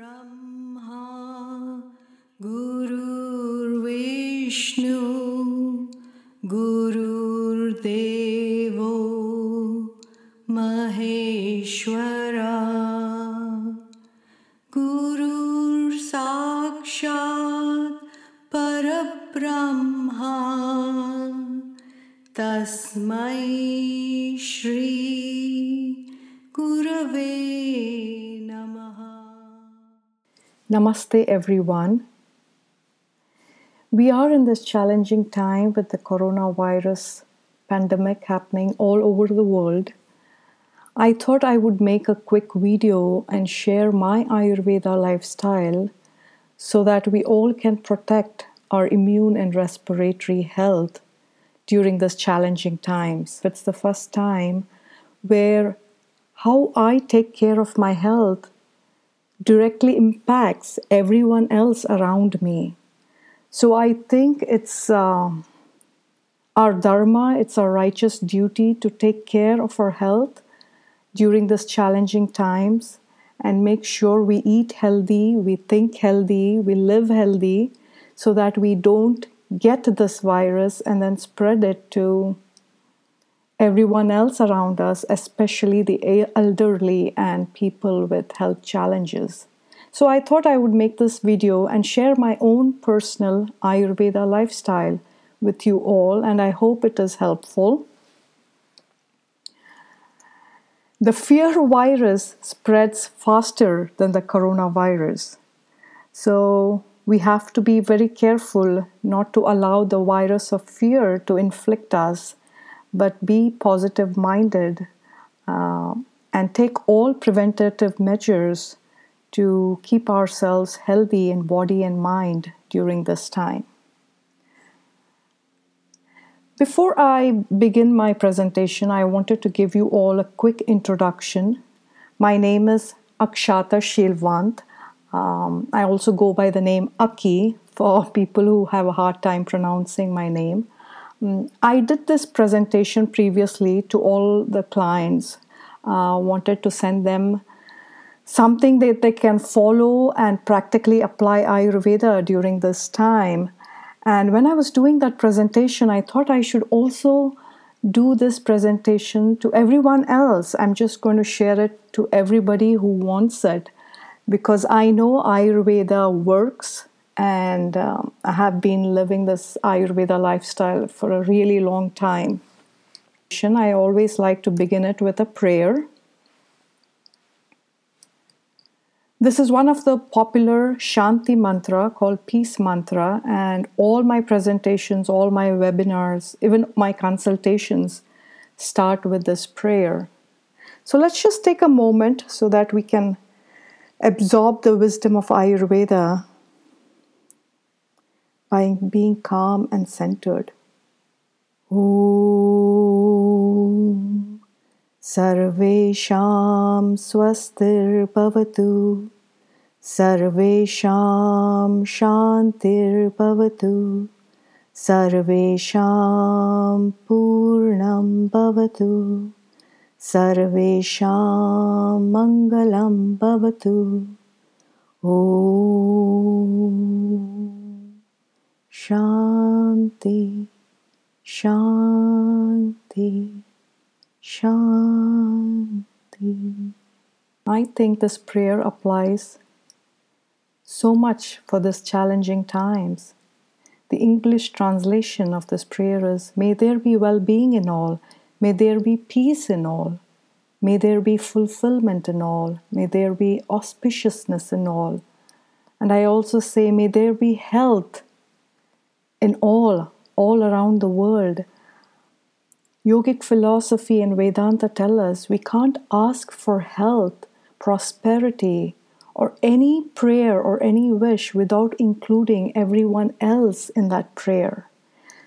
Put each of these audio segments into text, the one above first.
ब्रह्मा गुरुर्विष्णु Namaste, everyone. We are in this challenging time with the coronavirus pandemic happening all over the world. I thought I would make a quick video and share my Ayurveda lifestyle so that we all can protect our immune and respiratory health during this challenging times. It's the first time where how I take care of my health directly impacts everyone else around me. So I think it's uh, our dharma, it's our righteous duty to take care of our health during these challenging times and make sure we eat healthy, we think healthy, we live healthy so that we don't get this virus and then spread it to everyone else around us, especially the elderly and people with health challenges. So I thought I would make this video and share my own personal Ayurveda lifestyle with you all, and I hope it is helpful. The fear virus spreads faster than the coronavirus. So we have to be very careful not to allow the virus of fear to inflict us, but be positive minded uh, and take all preventative measures to keep ourselves healthy in body and mind during this time. Before I begin my presentation, I wanted to give you all a quick introduction. My name is Akshata Shilvant. Um, I also go by the name Aki for people who have a hard time pronouncing my name. Um, I did this presentation previously to all the clients. Uh, wanted to send them something that they can follow and practically apply Ayurveda during this time. And when I was doing that presentation, I thought I should also do this presentation to everyone else. I'm just going to share it to everybody who wants it because I know Ayurveda works and um, I have been living this Ayurveda lifestyle for a really long time. I always like to begin it with a prayer. This is one of the popular Shanti mantra called Peace Mantra, and all my presentations, all my webinars, even my consultations start with this prayer. So let's just take a moment so that we can absorb the wisdom of Ayurveda by being calm and centered. Om Sarvesham Swastir Sarvesham Shantir Bhavatu. Sarvesham Purnam Bhavatu. Sarvesham Mangalam Bhavatu. Om Shanti, Shanti, Shanti. I think this prayer applies so much for these challenging times. The English translation of this prayer is May there be well being in all, may there be peace in all, may there be fulfillment in all, may there be auspiciousness in all. And I also say, May there be health in all, all around the world. Yogic philosophy and Vedanta tell us we can't ask for health, prosperity, or any prayer or any wish without including everyone else in that prayer.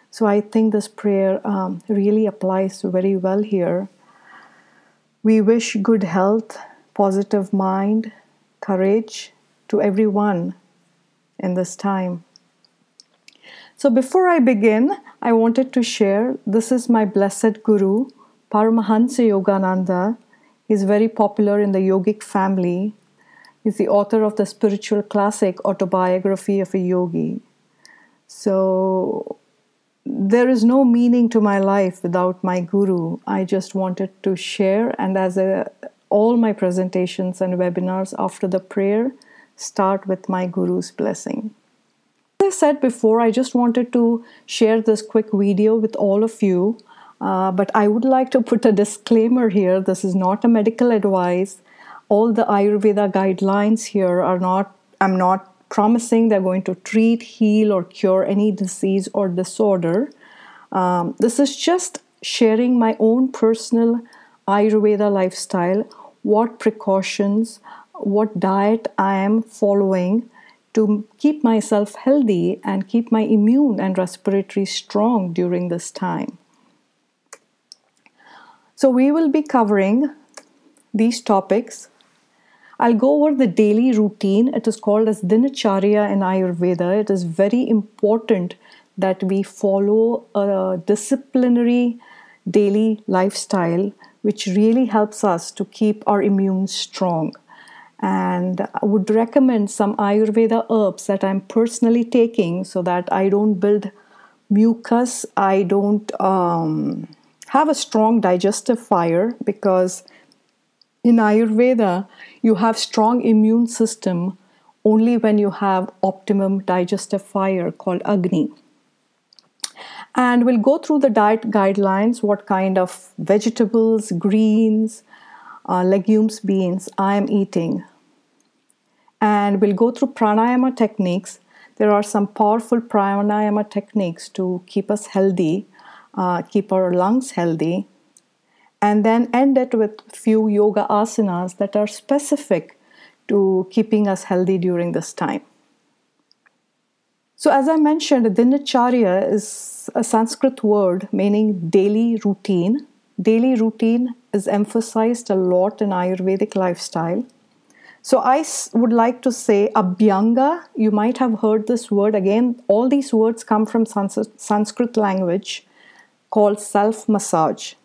So I think this prayer um, really applies very well here. We wish good health, positive mind, courage to everyone in this time. So before I begin, I wanted to share this is my blessed guru, Paramahansa Yogananda. He's very popular in the yogic family. He's the author of the spiritual classic Autobiography of a Yogi. So there is no meaning to my life without my guru. I just wanted to share, and as a, all my presentations and webinars after the prayer start with my guru's blessing. I said before, I just wanted to share this quick video with all of you. Uh, but I would like to put a disclaimer here this is not a medical advice. All the Ayurveda guidelines here are not, I'm not promising they're going to treat, heal, or cure any disease or disorder. Um, this is just sharing my own personal Ayurveda lifestyle, what precautions, what diet I am following to keep myself healthy and keep my immune and respiratory strong during this time. So, we will be covering these topics I'll go over the daily routine. It is called as Dinacharya in Ayurveda. It is very important that we follow a disciplinary daily lifestyle, which really helps us to keep our immune strong. And I would recommend some Ayurveda herbs that I'm personally taking so that I don't build mucus, I don't um, have a strong digestive fire because in ayurveda you have strong immune system only when you have optimum digestive fire called agni. And we'll go through the diet guidelines what kind of vegetables greens uh, legumes beans i am eating and we'll go through pranayama techniques there are some powerful pranayama techniques to keep us healthy uh, keep our lungs healthy and then end it with few yoga asanas that are specific to keeping us healthy during this time. So, as I mentioned, dinacharya is a Sanskrit word meaning daily routine. Daily routine is emphasized a lot in Ayurvedic lifestyle. So, I would like to say abhyanga. You might have heard this word again. All these words come from Sanskrit language called self massage.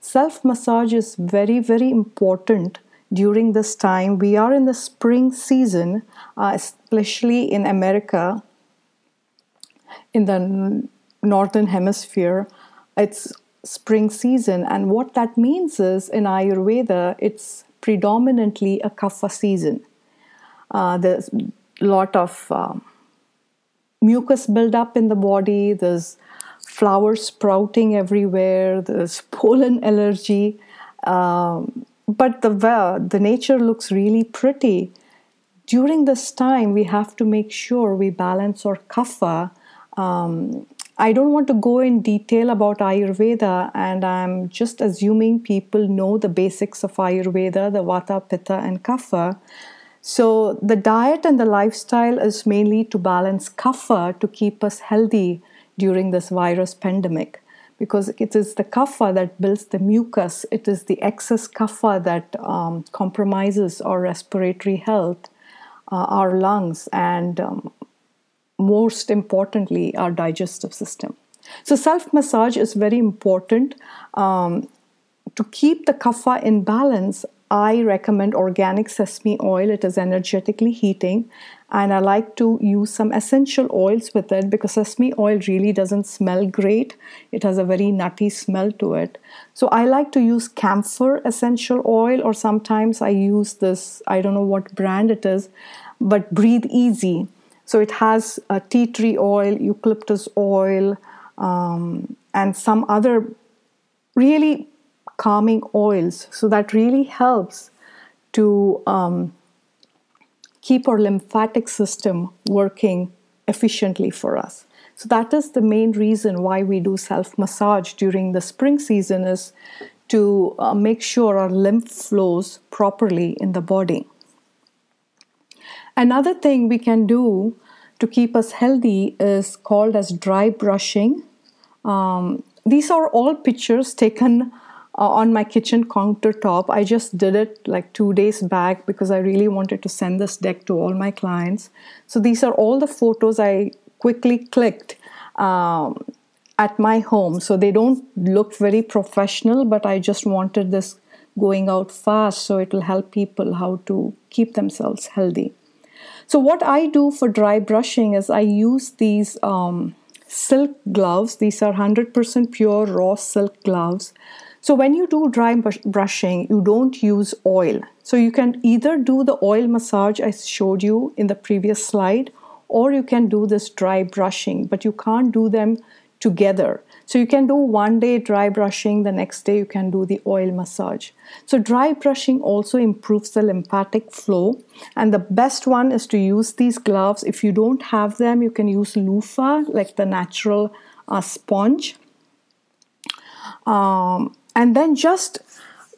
Self massage is very, very important during this time. We are in the spring season, uh, especially in America, in the northern hemisphere. It's spring season, and what that means is in Ayurveda, it's predominantly a kapha season. Uh, there's a lot of um, mucus buildup in the body, there's flowers sprouting everywhere, there's pollen allergy. Um, but the, the nature looks really pretty. During this time, we have to make sure we balance our kapha. Um, I don't want to go in detail about Ayurveda, and I'm just assuming people know the basics of Ayurveda the Vata, Pitta, and Kapha. So, the diet and the lifestyle is mainly to balance Kapha to keep us healthy during this virus pandemic because it is the kapha that builds the mucus, it is the excess kapha that um, compromises our respiratory health, uh, our lungs, and um, most importantly, our digestive system. So, self massage is very important. Um, to keep the kapha in balance, I recommend organic sesame oil. It is energetically heating, and I like to use some essential oils with it because sesame oil really doesn't smell great. It has a very nutty smell to it. So I like to use camphor essential oil, or sometimes I use this, I don't know what brand it is, but Breathe Easy. So it has a tea tree oil, eucalyptus oil, um, and some other really calming oils. So that really helps to um, keep our lymphatic system working efficiently for us. So that is the main reason why we do self massage during the spring season is to uh, make sure our lymph flows properly in the body. Another thing we can do to keep us healthy is called as dry brushing. Um, these are all pictures taken uh, on my kitchen countertop. I just did it like two days back because I really wanted to send this deck to all my clients. So these are all the photos I quickly clicked um, at my home. So they don't look very professional, but I just wanted this going out fast. So it will help people how to keep themselves healthy. So, what I do for dry brushing is I use these um, silk gloves. These are 100% pure raw silk gloves. So, when you do dry brushing, you don't use oil. So, you can either do the oil massage I showed you in the previous slide, or you can do this dry brushing, but you can't do them together. So you can do one day dry brushing, the next day you can do the oil massage. So dry brushing also improves the lymphatic flow. And the best one is to use these gloves. If you don't have them, you can use loofah, like the natural uh, sponge. Um, and then just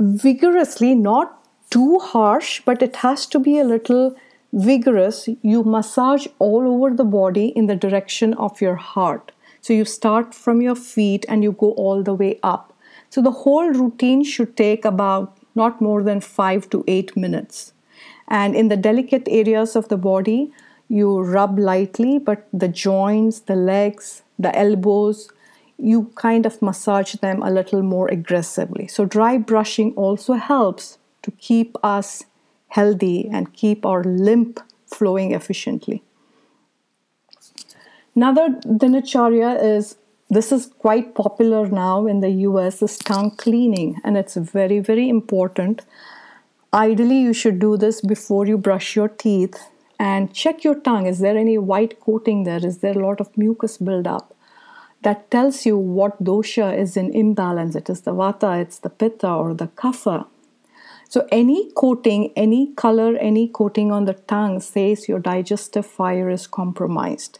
vigorously, not too harsh, but it has to be a little vigorous. You massage all over the body in the direction of your heart. So you start from your feet and you go all the way up. So the whole routine should take about not more than five to eight minutes. And in the delicate areas of the body, you rub lightly, but the joints, the legs, the elbows, you kind of massage them a little more aggressively. So, dry brushing also helps to keep us healthy and keep our lymph flowing efficiently. Another dinacharya is this is quite popular now in the US is tongue cleaning and it's very very important. Ideally you should do this before you brush your teeth and check your tongue. Is there any white coating there? Is there a lot of mucus buildup? That tells you what dosha is in imbalance. It is the vata it's the pitta or the kapha. So any coating any color any coating on the tongue says your digestive fire is compromised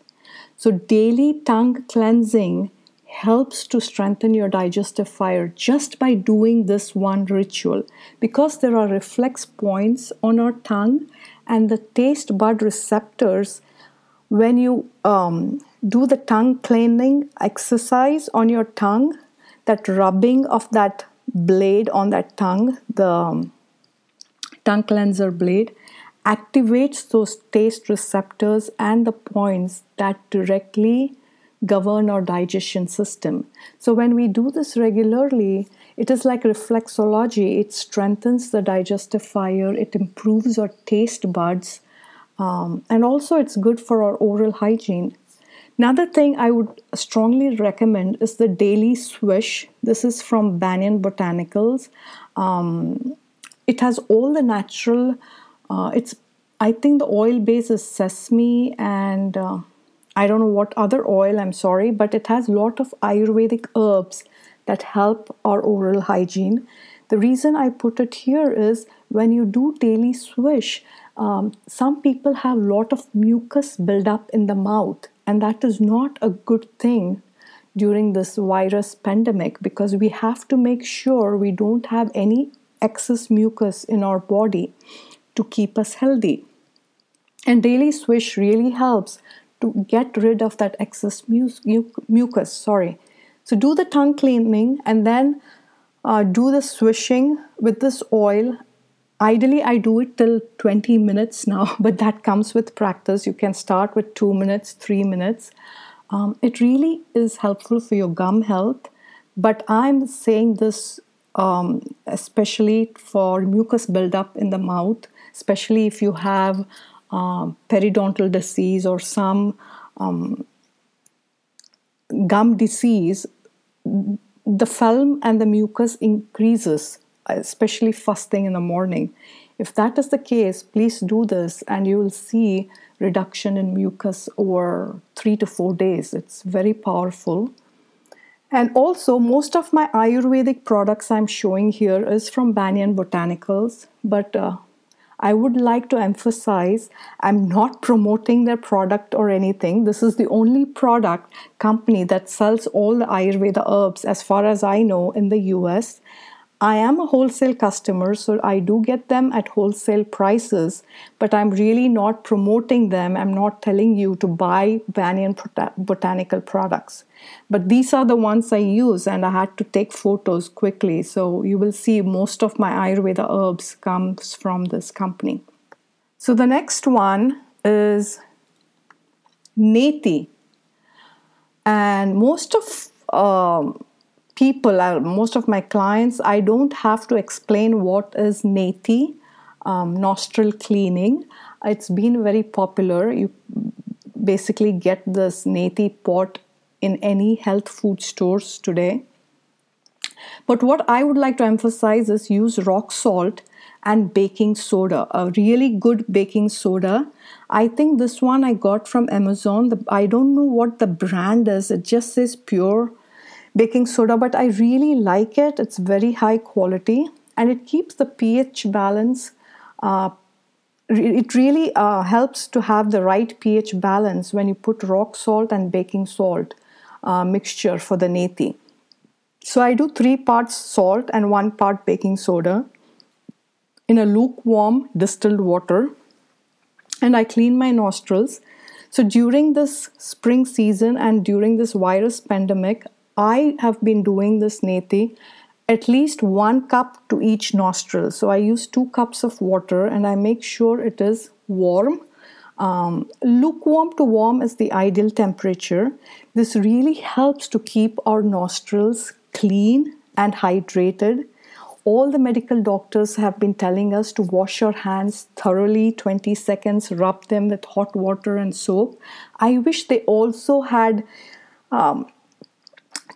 so, daily tongue cleansing helps to strengthen your digestive fire just by doing this one ritual because there are reflex points on our tongue and the taste bud receptors when you um, do the tongue cleaning exercise on your tongue that rubbing of that blade on that tongue the um, tongue cleanser blade activates those taste receptors and the points that directly govern our digestion system. So, when we do this regularly, it is like reflexology. It strengthens the digestive fire, it improves our taste buds, um, and also it's good for our oral hygiene. Another thing I would strongly recommend is the daily swish. This is from Banyan Botanicals. Um, it has all the natural it's I think the oil base is sesame and uh, I don't know what other oil. I'm sorry, but it has a lot of Ayurvedic herbs that help our oral hygiene. The reason I put it here is when you do daily swish, um, some people have a lot of mucus buildup in the mouth, and that is not a good thing during this virus pandemic because we have to make sure we don't have any excess mucus in our body to keep us healthy. And daily swish really helps to get rid of that excess mucus. Sorry. So do the tongue cleaning and then uh, do the swishing with this oil. Ideally, I do it till 20 minutes now, but that comes with practice. You can start with two minutes, three minutes. Um, it really is helpful for your gum health, but I'm saying this um, especially for mucus buildup in the mouth especially if you have um, periodontal disease or some um, gum disease, the film and the mucus increases, especially first thing in the morning. If that is the case, please do this and you will see reduction in mucus over three to four days. It's very powerful. And also, most of my Ayurvedic products I'm showing here is from Banyan Botanicals, but uh, I would like to emphasize I'm not promoting their product or anything. This is the only product company that sells all the Ayurveda herbs, as far as I know, in the US. I am a wholesale customer, so I do get them at wholesale prices, but I'm really not promoting them. I'm not telling you to buy Banyan botanical products. But these are the ones I use, and I had to take photos quickly. So you will see most of my Ayurveda herbs comes from this company. So the next one is Neti, and most of um, people, most of my clients, I don't have to explain what is neti, um, nostril cleaning. It's been very popular. You basically get this neti pot in any health food stores today. But what I would like to emphasize is use rock salt and baking soda, a really good baking soda. I think this one I got from Amazon. The, I don't know what the brand is, it just says pure baking soda, but I really like it. It's very high quality and it keeps the pH balance. Uh, it really uh, helps to have the right pH balance when you put rock salt and baking salt uh, mixture for the neti. So I do three parts salt and one part baking soda in a lukewarm distilled water and I clean my nostrils. So during this spring season and during this virus pandemic, I have been doing this neti at least one cup to each nostril. So I use two cups of water and I make sure it is warm. Um, lukewarm to warm is the ideal temperature. This really helps to keep our nostrils clean and hydrated. All the medical doctors have been telling us to wash our hands thoroughly 20 seconds, rub them with hot water and soap. I wish they also had um,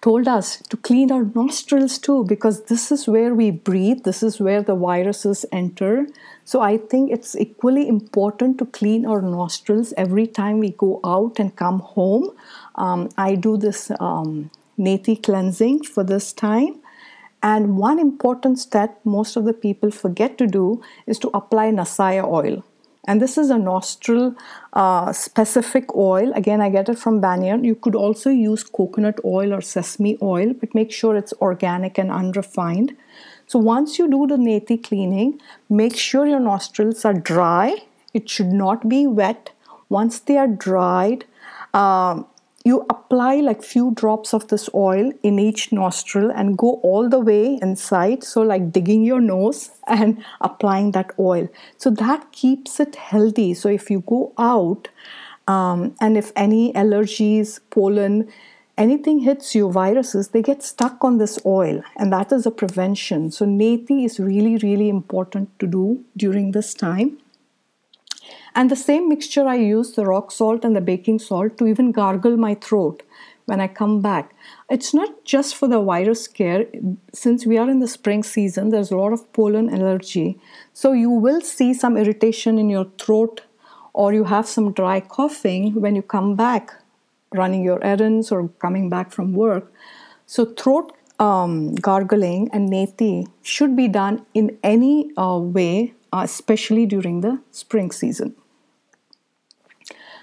told us to clean our nostrils too, because this is where we breathe, this is where the viruses enter. So I think it's equally important to clean our nostrils every time we go out and come home. Um, I do this um, neti cleansing for this time. And one important step most of the people forget to do is to apply Nasya oil. And this is a nostril uh, specific oil. Again, I get it from Banyan. You could also use coconut oil or sesame oil, but make sure it's organic and unrefined. So once you do the neti cleaning, make sure your nostrils are dry. It should not be wet. Once they are dried, um, you apply like few drops of this oil in each nostril and go all the way inside so like digging your nose and applying that oil. So that keeps it healthy. So if you go out um, and if any allergies pollen anything hits you viruses they get stuck on this oil and that is a prevention. So neti is really really important to do during this time and the same mixture I use, the rock salt and the baking salt, to even gargle my throat when I come back. It's not just for the virus scare. Since we are in the spring season, there's a lot of pollen allergy. So you will see some irritation in your throat or you have some dry coughing when you come back running your errands or coming back from work. So throat um, gargling and neti should be done in any uh, way, uh, especially during the spring season.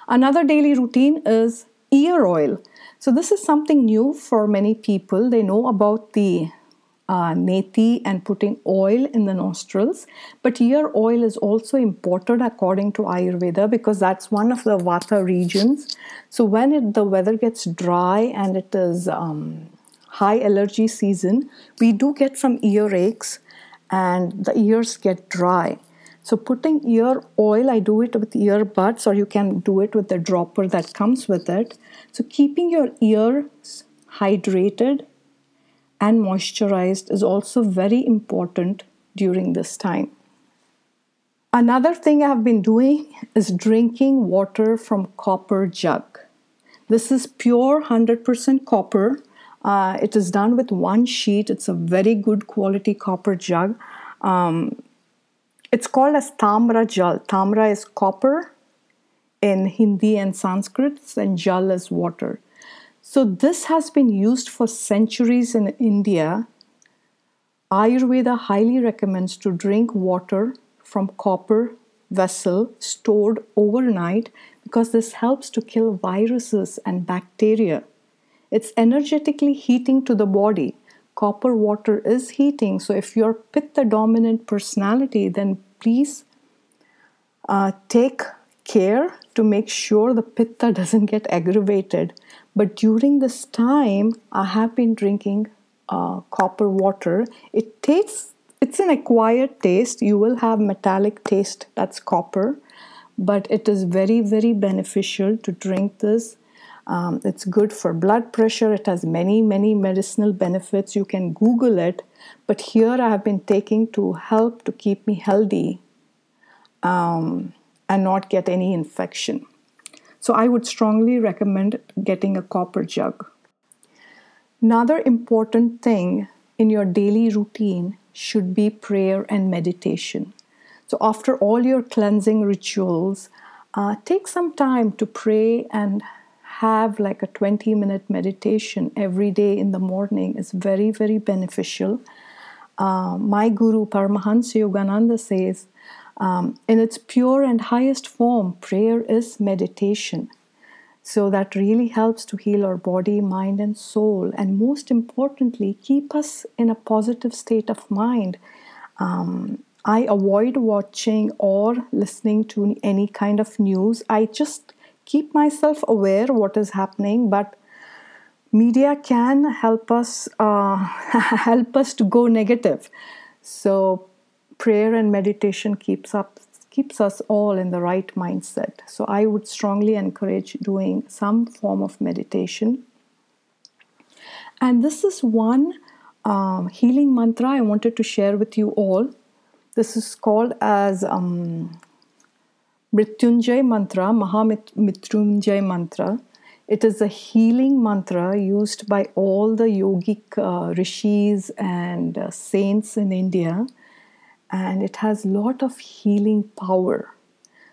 Another daily routine is ear oil. So, this is something new for many people. They know about the uh, neti and putting oil in the nostrils, but ear oil is also important according to Ayurveda because that's one of the Vata regions. So, when it, the weather gets dry and it is um, high allergy season, we do get some earaches and the ears get dry. So putting ear oil, I do it with earbuds or you can do it with the dropper that comes with it. So keeping your ears hydrated and moisturized is also very important during this time. Another thing I have been doing is drinking water from copper jug. This is pure 100% copper. Uh, it is done with one sheet. It's a very good quality copper jug. Um, it's called as Tamra Jal. Tamra is copper in Hindi and Sanskrit, and Jal is water. So, this has been used for centuries in India. Ayurveda highly recommends to drink water from copper vessel stored overnight because this helps to kill viruses and bacteria. It's energetically heating to the body copper water is heating. So if you're pitta dominant personality, then please uh, take care to make sure the pitta doesn't get aggravated. But during this time, I have been drinking uh, copper water. It tastes it's an acquired taste. You will have metallic taste. That's copper, but it is very very beneficial to drink this Um, it's good for blood pressure. It has many, many medicinal benefits. You can Google it. But here I have been taking to help to keep me healthy um, and not get any infection. So I would strongly recommend getting a copper jug. Another important thing in your daily routine should be prayer and meditation. So after all your cleansing rituals, uh, take some time to pray and have like a 20 minute meditation every day in the morning is very, very beneficial. Uh, my guru Paramahansa Yogananda says, um, in its pure and highest form, prayer is meditation. So that really helps to heal our body, mind, and soul, and most importantly, keep us in a positive state of mind. Um, I avoid watching or listening to any kind of news. I just keep myself aware what is happening, but media can help us uh, help us to go negative. So prayer and meditation keeps up keeps us all in the right mindset. So I would strongly encourage doing some form of meditation. And this is one um, healing mantra I wanted to share with you all. This is called as um, Mrityunjay mantra, Mahamrityunjay mantra. It is a healing mantra used by all the yogic uh, rishis and uh, saints in India and it has a lot of healing power.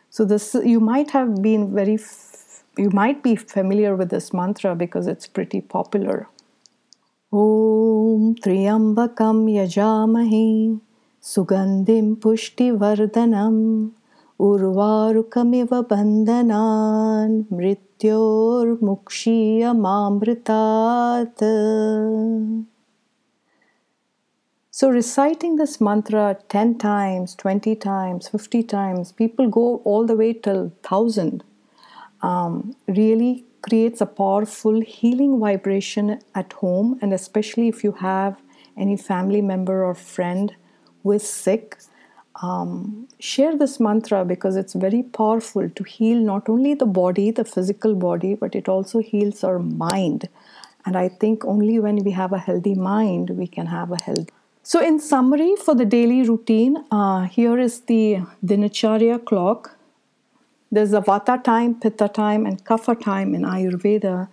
So this you might have been very f- you might be familiar with this mantra because it's pretty popular. Om Triambakam Yajamahi Sugandim Pushti Mrityor Mukshiya Mamritat so, reciting this mantra 10 times, 20 times, 50 times, people go all the way till 1000, um, really creates a powerful healing vibration at home. And especially if you have any family member or friend who is sick, um, share this mantra because it's very powerful to heal not only the body, the physical body, but it also heals our mind. And I think only when we have a healthy mind, we can have a healthy so, in summary, for the daily routine, uh, here is the Dinacharya clock. There's a Vata time, Pitta time, and Kapha time in Ayurveda.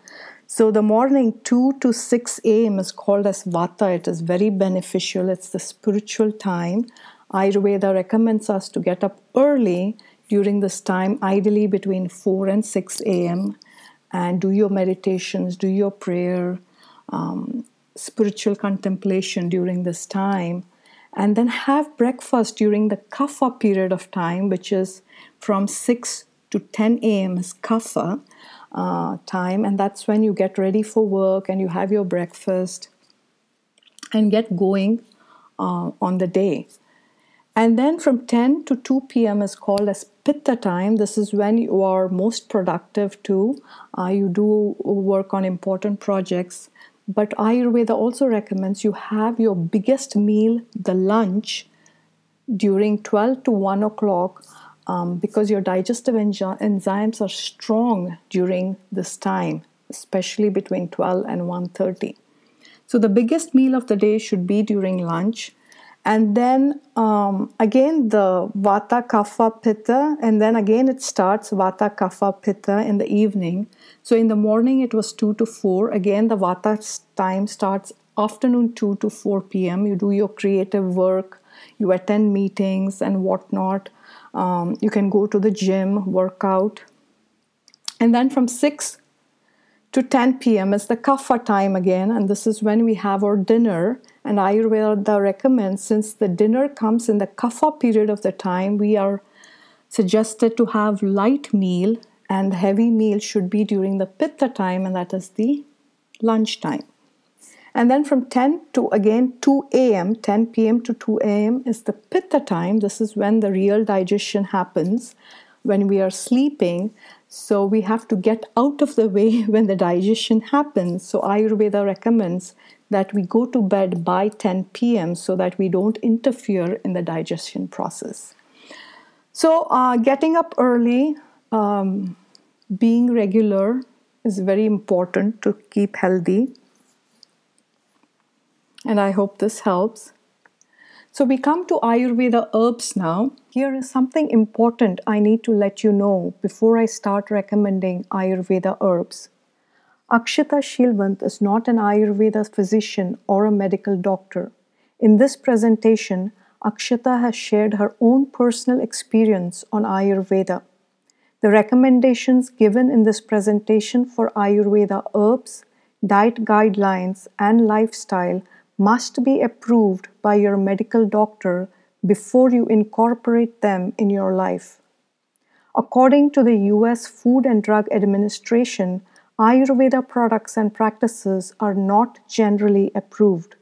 So, the morning 2 to 6 a.m. is called as Vata. It is very beneficial, it's the spiritual time. Ayurveda recommends us to get up early during this time, ideally between 4 and 6 a.m., and do your meditations, do your prayer. Um, spiritual contemplation during this time, and then have breakfast during the kapha period of time, which is from 6 to 10 a.m. is kapha uh, time, and that's when you get ready for work and you have your breakfast and get going uh, on the day. And then from 10 to 2 p.m. is called as Pitta time. This is when you are most productive too. Uh, you do work on important projects but Ayurveda also recommends you have your biggest meal, the lunch, during 12 to 1 o'clock um, because your digestive enzymes are strong during this time, especially between 12 and 1.30. So the biggest meal of the day should be during lunch and then um, again the vata kapha pitta and then again it starts vata kapha pitta in the evening. So in the morning it was 2 to 4 again the vata time starts afternoon 2 to 4 p.m you do your creative work you attend meetings and whatnot. Um, you can go to the gym workout. And then from 6 to 10 p.m. is the kapha time again, and this is when we have our dinner. And Ayurveda recommends since the dinner comes in the kapha period of the time, we are suggested to have light meal and heavy meal should be during the pitta time, and that is the lunch time. And then from 10 to again 2 a.m., 10 p.m. to 2 a.m. is the pitta time. This is when the real digestion happens when we are sleeping. So we have to get out of the way when the digestion happens. So Ayurveda recommends that we go to bed by 10 p.m. so that we don't interfere in the digestion process. So uh, getting up early, um, being regular is very important to keep healthy. And I hope this helps. So we come to Ayurveda herbs now. Here is something important I need to let you know before I start recommending Ayurveda herbs. Akshata Shilvant is not an Ayurveda physician or a medical doctor. In this presentation, Akshata has shared her own personal experience on Ayurveda. The recommendations given in this presentation for Ayurveda herbs, diet guidelines, and lifestyle must be approved by your medical doctor before you incorporate them in your life. According to the US Food and Drug Administration, Ayurveda products and practices are not generally approved.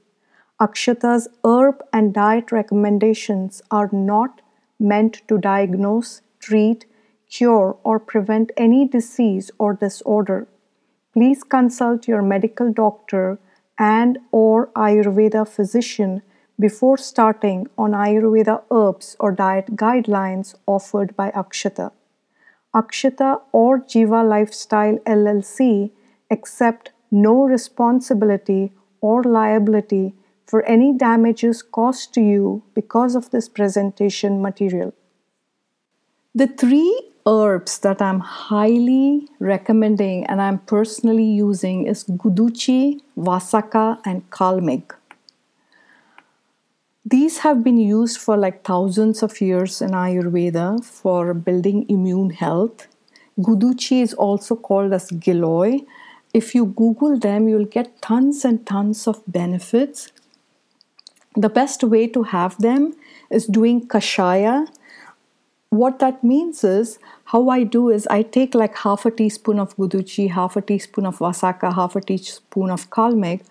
Akshata's herb and diet recommendations are not meant to diagnose, treat, cure, or prevent any disease or disorder. Please consult your medical doctor and or Ayurveda physician before starting on Ayurveda herbs or diet guidelines offered by Akshata. Akshata or Jiva Lifestyle LLC accept no responsibility or liability for any damages caused to you because of this presentation material. The three herbs that I'm highly recommending and I'm personally using is Guduchi, Vasaka, and Kalmeg. These have been used for like thousands of years in Ayurveda for building immune health. Guduchi is also called as Giloy. If you Google them, you'll get tons and tons of benefits. The best way to have them is doing kashaya, what that means is how I do is I take like half a teaspoon of guduchi, half a teaspoon of vasaka, half a teaspoon of kalmeg,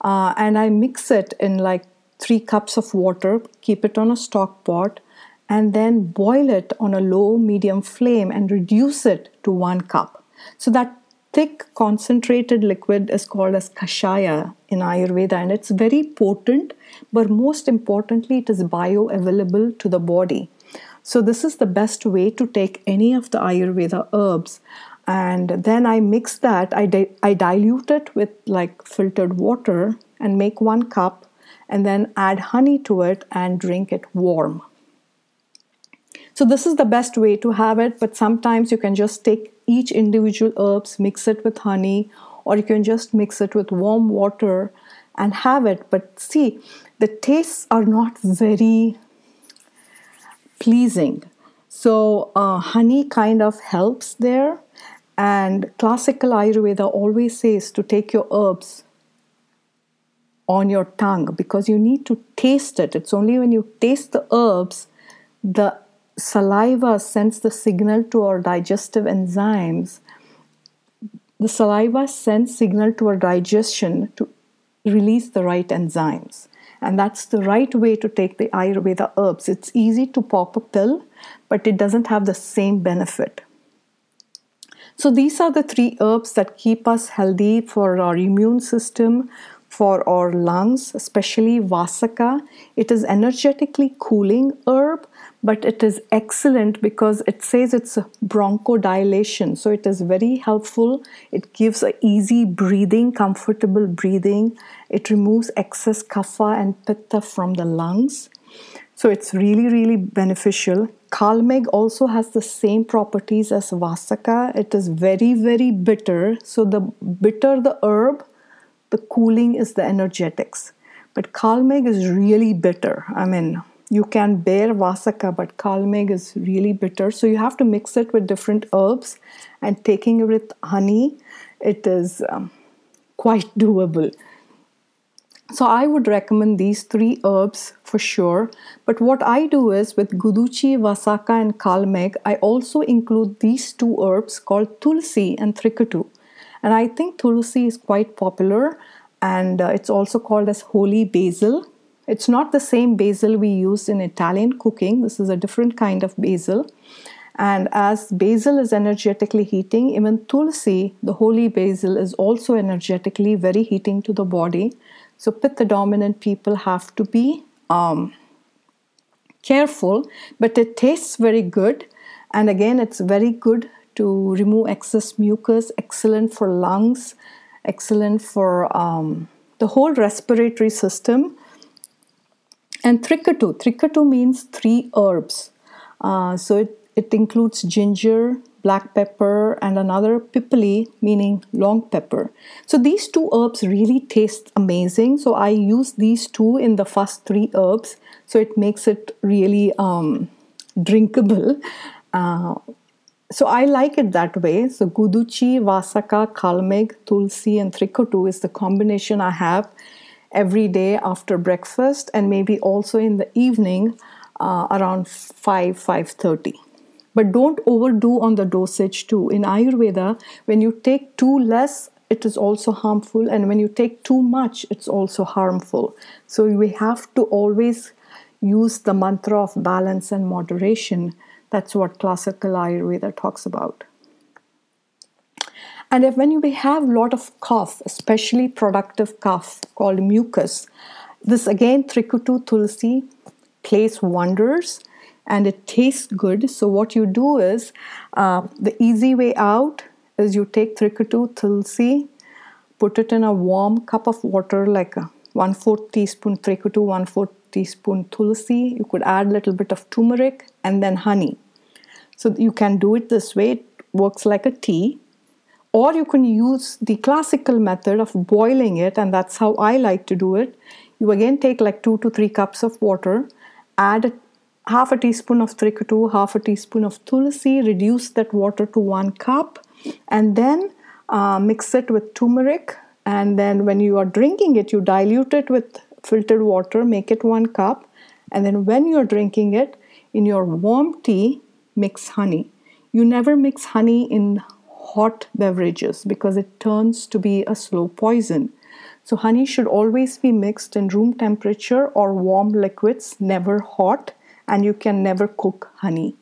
uh, and I mix it in like three cups of water, keep it on a stock pot, and then boil it on a low medium flame and reduce it to one cup. So that thick concentrated liquid is called as kashaya in ayurveda and it's very potent but most importantly it is bioavailable to the body so, this is the best way to take any of the Ayurveda herbs. And then I mix that, I, di- I dilute it with like filtered water and make one cup, and then add honey to it and drink it warm. So, this is the best way to have it, but sometimes you can just take each individual herbs, mix it with honey, or you can just mix it with warm water and have it. But see, the tastes are not very pleasing. So, uh, honey kind of helps there. And classical Ayurveda always says to take your herbs on your tongue because you need to taste it. It's only when you taste the herbs, the saliva sends the signal to our digestive enzymes. The saliva sends signal to our digestion to release the right enzymes. And that's the right way to take the Ayurveda herbs. It's easy to pop a pill, but it doesn't have the same benefit. So, these are the three herbs that keep us healthy for our immune system, for our lungs, especially Vasaka. It is energetically cooling herb but it is excellent because it says it's bronchodilation. So it is very helpful. It gives a easy breathing comfortable breathing. It removes excess kapha and pitta from the lungs. So it's really really beneficial. Kalmeg also has the same properties as vasaka. It is very very bitter. So the bitter the herb the cooling is the energetics. But kalmeg is really bitter. I mean you can bear vasaka, but kalmeg is really bitter. So you have to mix it with different herbs and taking it with honey, it is um, quite doable. So I would recommend these three herbs for sure. But what I do is with Guduchi, Vasaka, and Kalmeg, I also include these two herbs called Tulsi and Trikatu. And I think Tulsi is quite popular and uh, it's also called as holy basil it's not the same basil we use in Italian cooking. This is a different kind of basil. And as basil is energetically heating, even tulsi, the holy basil, is also energetically very heating to the body. So, pitta dominant people have to be um, careful, but it tastes very good. And again, it's very good to remove excess mucus, excellent for lungs, excellent for um, the whole respiratory system. And trikatu, trikatu means three herbs. Uh, so it, it includes ginger, black pepper, and another pippali, meaning long pepper. So these two herbs really taste amazing. So I use these two in the first three herbs. So it makes it really um, drinkable. Uh, so I like it that way. So Guduchi, Vasaka, Kalmeg, Tulsi, and Trikatu is the combination I have every day after breakfast and maybe also in the evening uh, around 5 5.30 but don't overdo on the dosage too. In ayurveda when you take too less it is also harmful and when you take too much it's also harmful. So we have to always use the mantra of balance and moderation. That's what classical Ayurveda talks about. And if when you have a lot of cough, especially productive cough called mucus, this again Trikatu Tulsi plays wonders and it tastes good. So what you do is uh, the easy way out is you take Trikatu Tulsi, put it in a warm cup of water like a one fourth teaspoon Trikatu, one fourth teaspoon Tulsi. You could add a little bit of turmeric and then honey. So you can do it this way, it works like a tea. Or you can use the classical method of boiling it, and that's how I like to do it. You again take like two to three cups of water, add a, half a teaspoon of trikatu, half a teaspoon of tulsi, reduce that water to one cup, and then uh, mix it with turmeric. And then when you are drinking it, you dilute it with filtered water, make it one cup. And then when you're drinking it in your warm tea, mix honey. You never mix honey in hot beverages because it turns to be a slow poison. So, honey should always be mixed in room temperature or warm liquids, never hot, and you can never cook honey.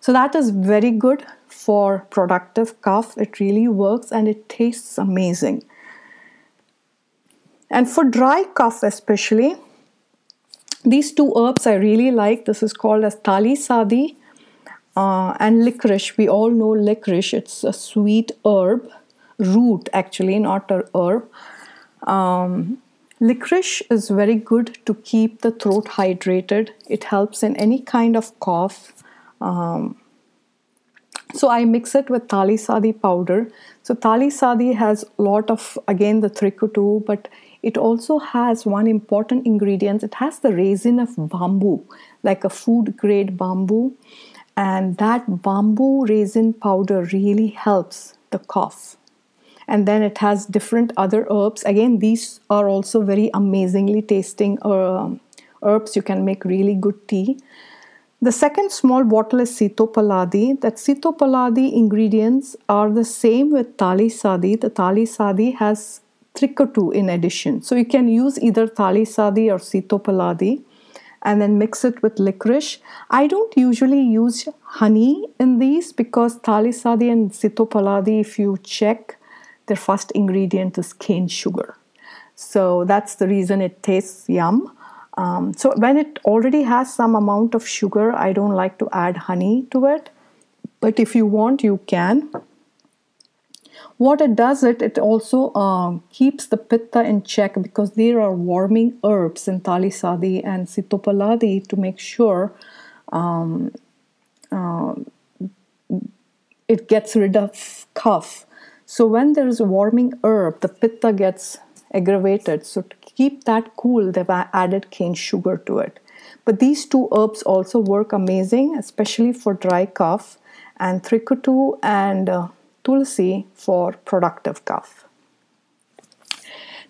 So, that is very good for productive cough. It really works and it tastes amazing. And for dry cough, especially, these two herbs I really like. This is called as talisadi uh, and licorice. We all know licorice. It's a sweet herb, root actually, not a herb. Um, licorice is very good to keep the throat hydrated. It helps in any kind of cough. Um, so I mix it with talisadi powder. So talisadi has a lot of again the trikatu, but it also has one important ingredient. It has the resin of bamboo, like a food grade bamboo. And that bamboo resin powder really helps the cough. And then it has different other herbs. Again, these are also very amazingly tasting uh, herbs. You can make really good tea. The second small bottle is Sitopaladi. That Sitopaladi ingredients are the same with Talisadi. The Talisadi has trikatu in addition. So you can use either talisadi or sitopaladi and then mix it with licorice. I don't usually use honey in these because talisadi and sitopaladi, if you check, their first ingredient is cane sugar. So that's the reason it tastes yum. Um, so when it already has some amount of sugar, I don't like to add honey to it. But if you want, you can what it does it it also um, keeps the pitta in check because there are warming herbs in talisadi and sitopaladi to make sure um, uh, it gets rid of cough. So when there is a warming herb the pitta gets aggravated. So to keep that cool they've added cane sugar to it. But these two herbs also work amazing especially for dry cough. And trikatu and uh, tulsi for productive cough.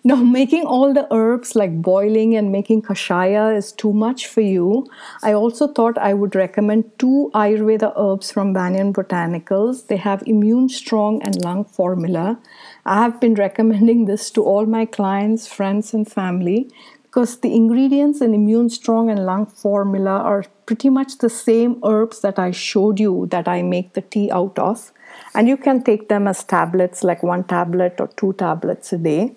Now, making all the herbs like boiling and making kashaya is too much for you. I also thought I would recommend two Ayurveda herbs from Banyan Botanicals. They have immune strong and lung formula. I have been recommending this to all my clients, friends, and family because the ingredients in immune strong and lung formula are pretty much the same herbs that I showed you that I make the tea out of and you can take them as tablets like one tablet or two tablets a day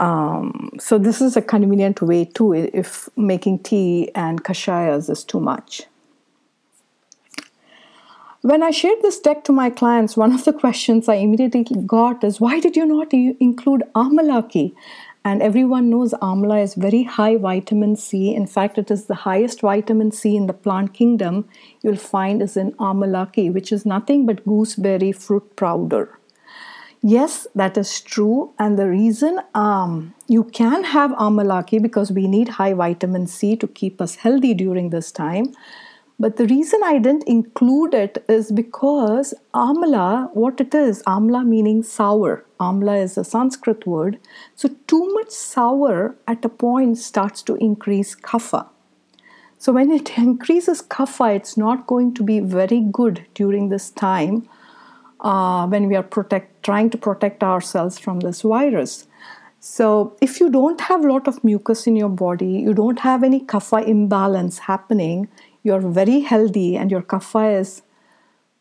um, so this is a convenient way too if making tea and kashayas is too much when I shared this deck to my clients, one of the questions I immediately got is why did you not include amalaki? And everyone knows amla is very high vitamin C. In fact, it is the highest vitamin C in the plant kingdom you'll find is in amalaki, which is nothing but gooseberry fruit powder. Yes, that is true. And the reason um, you can have amalaki because we need high vitamin C to keep us healthy during this time. But the reason I didn't include it is because amla, what it is, amla meaning sour. Amla is a Sanskrit word. So, too much sour at a point starts to increase kapha. So, when it increases kapha, it's not going to be very good during this time uh, when we are protect, trying to protect ourselves from this virus. So, if you don't have a lot of mucus in your body, you don't have any kapha imbalance happening, you're very healthy and your kapha is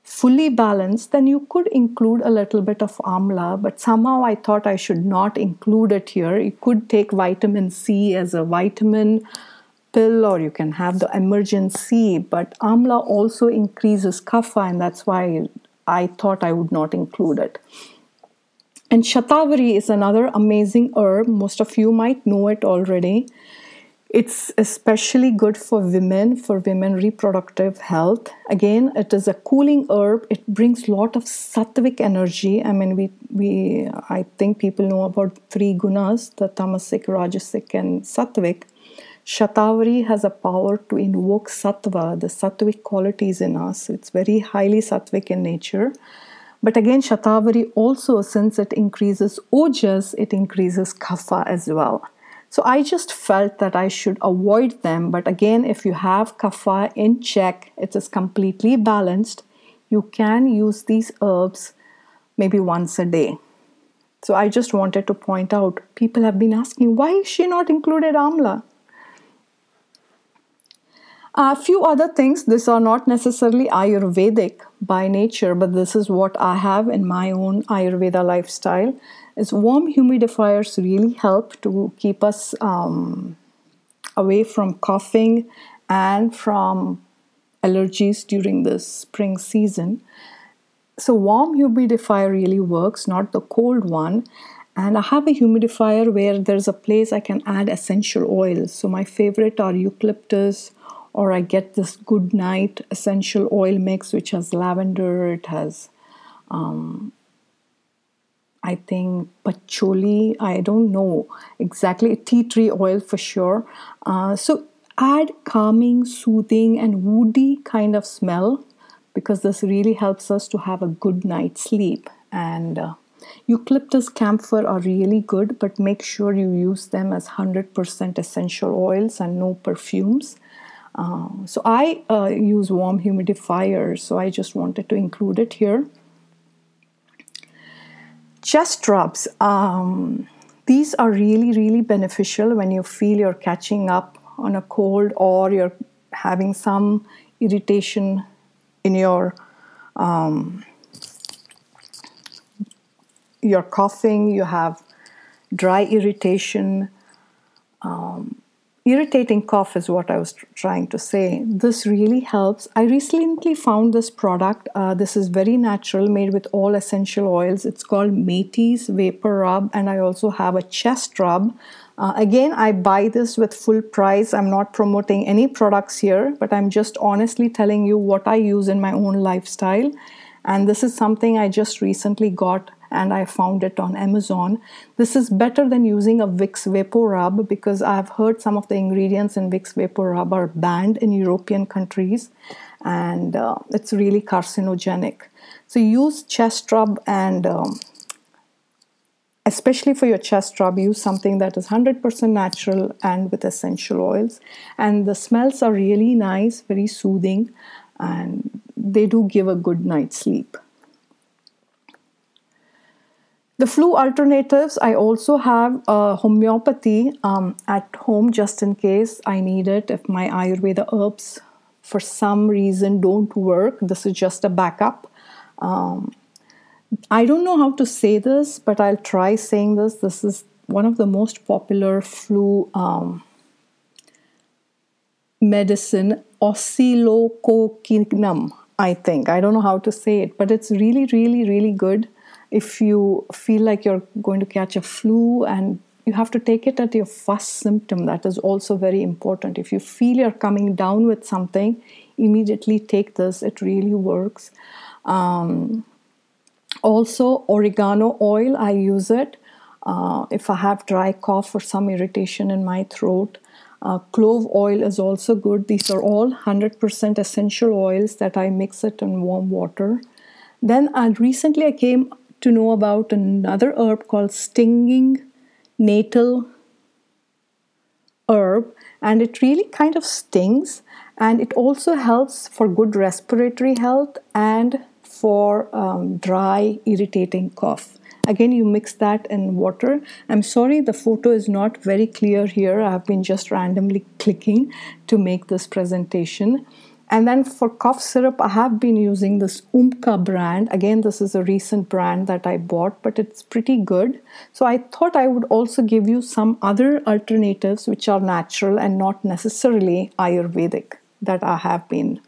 fully balanced, then you could include a little bit of amla. But somehow I thought I should not include it here. You could take vitamin C as a vitamin pill or you can have the Emergen-C, but amla also increases kapha, and that's why I thought I would not include it. And shatavari is another amazing herb. Most of you might know it already. It's especially good for women, for women reproductive health. Again, it is a cooling herb. It brings a lot of sattvic energy. I mean, we, we I think people know about three gunas, the tamasic, rajasic, and sattvic. Shatavari has a power to invoke sattva, the sattvic qualities in us. It's very highly sattvic in nature. But again, Shatavari also, since it increases ojas, it increases kapha as well. So I just felt that I should avoid them. But again, if you have kapha in check, it is completely balanced. You can use these herbs maybe once a day. So I just wanted to point out people have been asking why is she not included amla? A few other things, these are not necessarily Ayurvedic by nature, but this is what I have in my own Ayurveda lifestyle is warm humidifiers really help to keep us um, away from coughing and from allergies during the spring season. So, warm humidifier really works, not the cold one. And I have a humidifier where there's a place I can add essential oils. So, my favorite are eucalyptus, or I get this good night essential oil mix, which has lavender, it has um, I think patchouli, I don't know exactly, tea tree oil for sure. Uh, so add calming, soothing, and woody kind of smell because this really helps us to have a good night's sleep. And uh, eucalyptus camphor are really good, but make sure you use them as 100% essential oils and no perfumes. Uh, so I uh, use warm humidifiers, so I just wanted to include it here chest rubs. Um, these are really, really beneficial when you feel you're catching up on a cold or you're having some irritation in your um, you're coughing, you have dry irritation. Um, irritating cough is what I was tr- trying to say. This really helps. I recently found this product. Uh, this is very natural, made with all essential oils. It's called Maty's Vapor Rub, and I also have a chest rub. Uh, again, I buy this with full price. I'm not promoting any products here, but I'm just honestly telling you what I use in my own lifestyle. And this is something I just recently got and I found it on Amazon. This is better than using a Vicks Vapor Rub because I've heard some of the ingredients in Vicks Vapor Rub are banned in European countries and uh, it's really carcinogenic. So use chest rub and um, especially for your chest rub, use something that is 100% natural and with essential oils. And the smells are really nice, very soothing, and they do give a good night's sleep. The flu alternatives, I also have homeopathy um, at home just in case I need it. If my Ayurveda herbs for some reason don't work, this is just a backup. Um, I don't know how to say this, but I'll try saying this. This is one of the most popular flu um, medicine, oscillococcinum. I think. I don't know how to say it, but it's really, really, really good if you feel like you're going to catch a flu and you have to take it at your first symptom. That is also very important. If you feel you're coming down with something, immediately take this. It really works. Um, also, oregano oil, I use it uh, if I have dry cough or some irritation in my throat. Uh, clove oil is also good. These are all 100% essential oils that I mix it in warm water. Then recently I came to know about another herb called stinging nettle herb and it really kind of stings and it also helps for good respiratory health and for um, dry irritating cough. Again you mix that in water. I'm sorry the photo is not very clear here. I've been just randomly clicking to make this presentation and then for cough syrup, I have been using this Umcka brand. Again, this is a recent brand that I bought, but it's pretty good. So I thought I would also give you some other alternatives which are natural and not necessarily Ayurvedic that I have been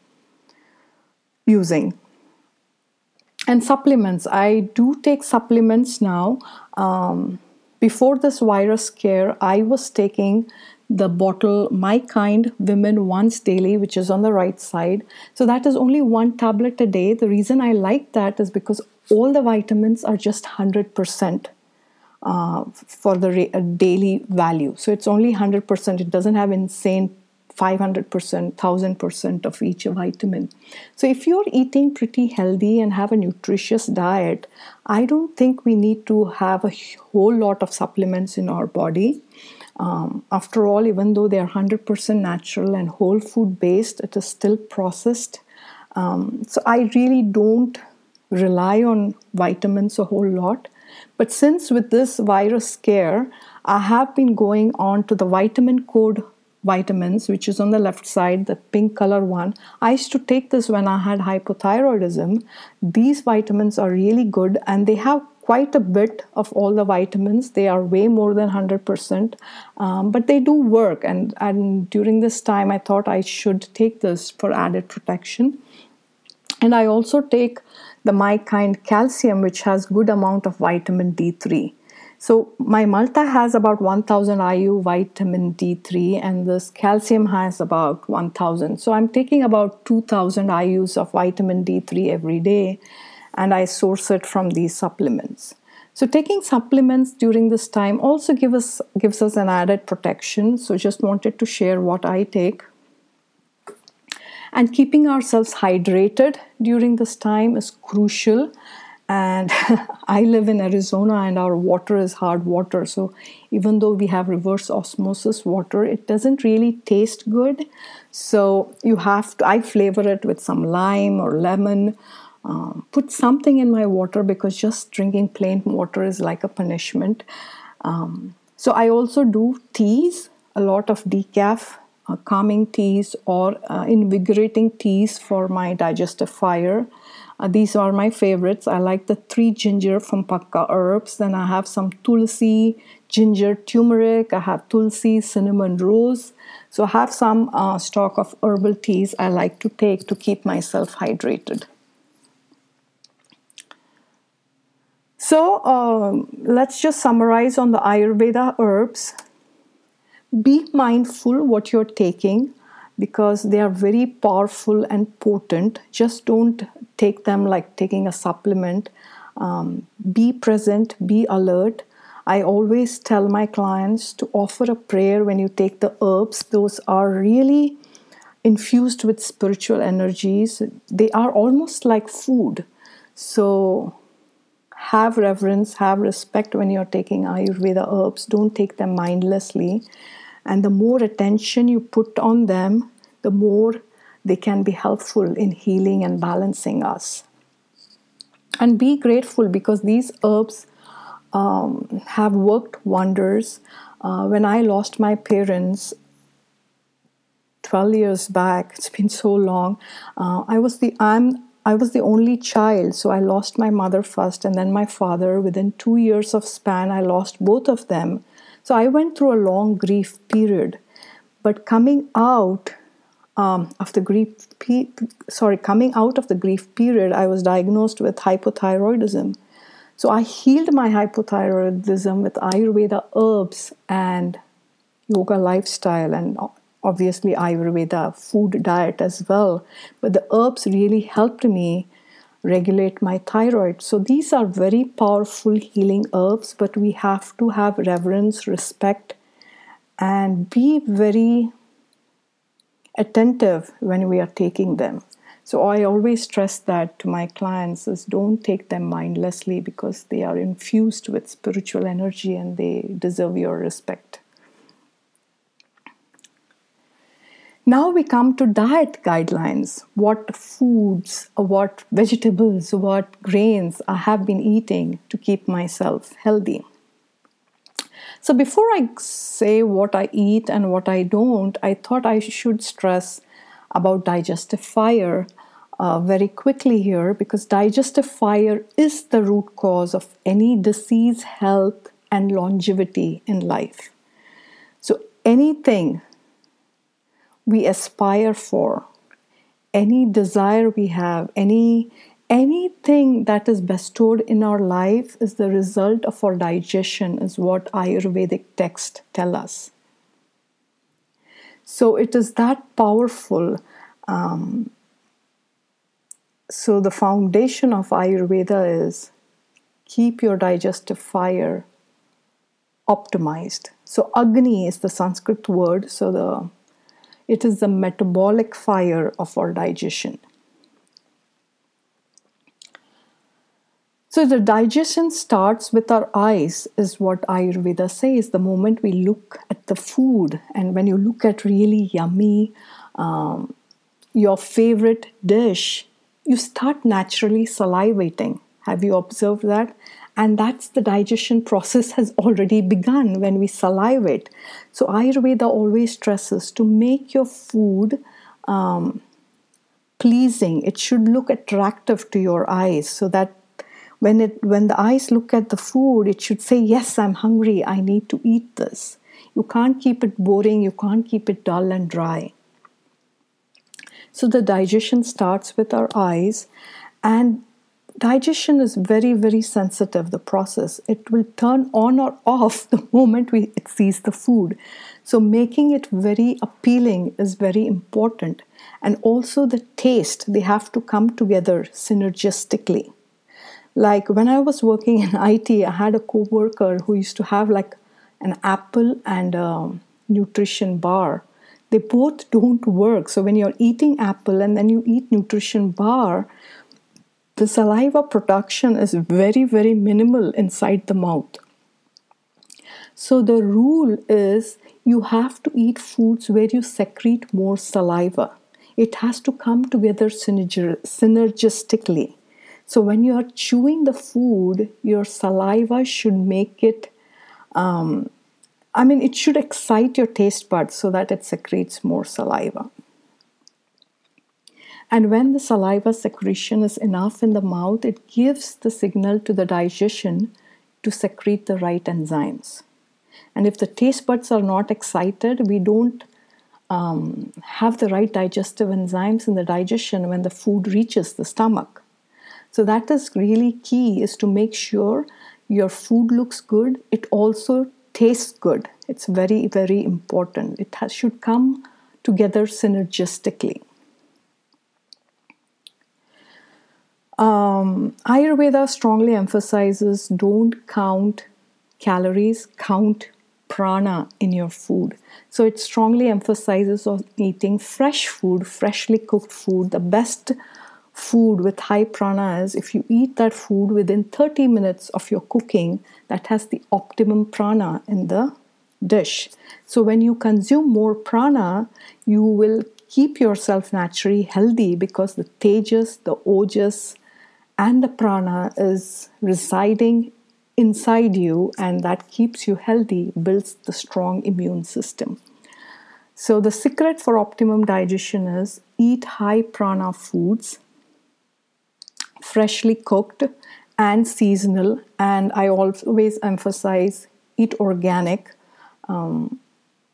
using. And supplements. I do take supplements now. Um, before this virus scare, I was taking the bottle My Kind Women Once Daily, which is on the right side. So that is only one tablet a day. The reason I like that is because all the vitamins are just 100%. Uh, for the re- uh, daily value. So it's only 100%. It doesn't have insane 500%, 1000% of each vitamin. So if you're eating pretty healthy and have a nutritious diet, I don't think we need to have a whole lot of supplements in our body. Um, after all, even though they are 100% natural and whole food based, it is still processed. Um, so I really don't rely on vitamins a whole lot. But since with this virus scare, I have been going on to the vitamin code vitamins, which is on the left side, the pink color one. I used to take this when I had hypothyroidism. These vitamins are really good and they have quite a bit of all the vitamins. They are way more than 100%, um, but they do work. And, and during this time, I thought I should take this for added protection. And I also take the My Kind calcium, which has good amount of vitamin D3. So my Malta has about 1000 IU vitamin D3 and this calcium has about 1000. So I'm taking about 2000 IUs of vitamin D3 every day and I source it from these supplements. So taking supplements during this time also give us, gives us an added protection. So just wanted to share what I take. And keeping ourselves hydrated during this time is crucial. And I live in Arizona and our water is hard water. So even though we have reverse osmosis water, it doesn't really taste good. So you have to, I flavor it with some lime or lemon um, put something in my water because just drinking plain water is like a punishment. Um, so I also do teas, a lot of decaf, uh, calming teas, or uh, invigorating teas for my digestive fire. Uh, these are my favorites. I like the three ginger from Pukka Herbs. Then I have some tulsi, ginger, turmeric. I have tulsi, cinnamon, rose. So I have some uh, stock of herbal teas I like to take to keep myself hydrated. So um, let's just summarize on the Ayurveda herbs. Be mindful what you're taking because they are very powerful and potent. Just don't take them like taking a supplement. Um, be present, be alert. I always tell my clients to offer a prayer when you take the herbs. Those are really infused with spiritual energies. They are almost like food. So have reverence, have respect when you're taking Ayurveda herbs. Don't take them mindlessly. And the more attention you put on them, the more they can be helpful in healing and balancing us. And be grateful because these herbs um, have worked wonders. Uh, when I lost my parents 12 years back, it's been so long, uh, I was the, I'm I was the only child, so I lost my mother first and then my father. Within two years of span, I lost both of them. So I went through a long grief period. But coming out, um, of the grief, pe- sorry, coming out of the grief period, I was diagnosed with hypothyroidism. So I healed my hypothyroidism with Ayurveda herbs and yoga lifestyle, and obviously Ayurveda food diet as well. But the herbs really helped me regulate my thyroid. So these are very powerful healing herbs, but we have to have reverence, respect, and be very attentive when we are taking them. So I always stress that to my clients is don't take them mindlessly because they are infused with spiritual energy and they deserve your respect. Now we come to diet guidelines. What foods, what vegetables, what grains I have been eating to keep myself healthy. So before I say what I eat and what I don't, I thought I should stress about digestive fire uh, very quickly here because digestive fire is the root cause of any disease, health, and longevity in life. So anything we aspire for, any desire we have, any anything that is bestowed in our life is the result of our digestion is what ayurvedic texts tell us. So it is that powerful um, so the foundation of ayurveda is keep your digestive fire optimized. So agni is the sanskrit word so the it is the metabolic fire of our digestion. So the digestion starts with our eyes, is what Ayurveda says. The moment we look at the food, and when you look at really yummy, um, your favorite dish, you start naturally salivating. Have you observed that? And that's the digestion process has already begun when we salivate so ayurveda always stresses to make your food um, pleasing. It should look attractive to your eyes so that when it when the eyes look at the food it should say yes i'm hungry. I need to eat this. You can't keep it boring. You can't keep it dull and dry. So the digestion starts with our eyes. And digestion is very very sensitive the process. It will turn on or off the moment we it sees the food. So making it very appealing is very important. And also the taste they have to come together synergistically. Like when i was working in it i had a co-worker who used to have like an apple and a nutrition bar. They both don't work. So when you're eating apple and then you eat nutrition bar the saliva production is very, very minimal inside the mouth. So, the rule is you have to eat foods where you secrete more saliva. It has to come together synergistically. So, when you are chewing the food, your saliva should make it, um, I mean, it should excite your taste buds so that it secretes more saliva. And when the saliva secretion is enough in the mouth, it gives the signal to the digestion to secrete the right enzymes. And if the taste buds are not excited, we don't um, have the right digestive enzymes in the digestion when the food reaches the stomach. So that is really key is to make sure your food looks good. It also tastes good. It's very, very important. It has, should come together synergistically. Um, Ayurveda strongly emphasizes don't count calories, count prana in your food. So it strongly emphasizes on eating fresh food, freshly cooked food. The best food with high prana is if you eat that food within 30 minutes of your cooking, that has the optimum prana in the dish. So when you consume more prana, you will keep yourself naturally healthy because the tejas, the ojas, and the prana is residing inside you and that keeps you healthy, builds the strong immune system. So, the secret for optimum digestion is eat high prana foods, freshly cooked and seasonal. And I always emphasize eat organic, um,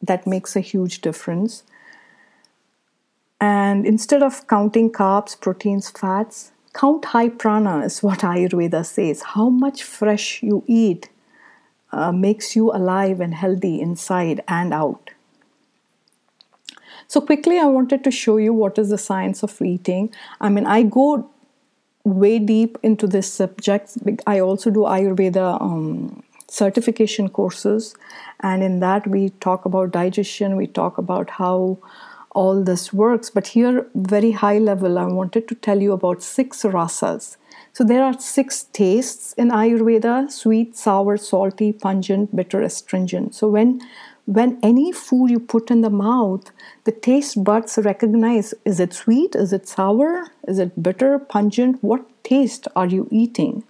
that makes a huge difference. And instead of counting carbs, proteins, fats, count high prana is what Ayurveda says. How much fresh you eat uh, makes you alive and healthy inside and out. So, quickly, I wanted to show you what is the science of eating. I mean, I go way deep into this subject. I also do Ayurveda um, certification courses, and in that, we talk about digestion, we talk about how all this works. But here, very high level, I wanted to tell you about six rasas. So there are six tastes in Ayurveda sweet, sour, salty, pungent, bitter, astringent. So when when any food you put in the mouth, the taste buds recognize is it sweet, is it sour, is it bitter, pungent, what taste are you eating?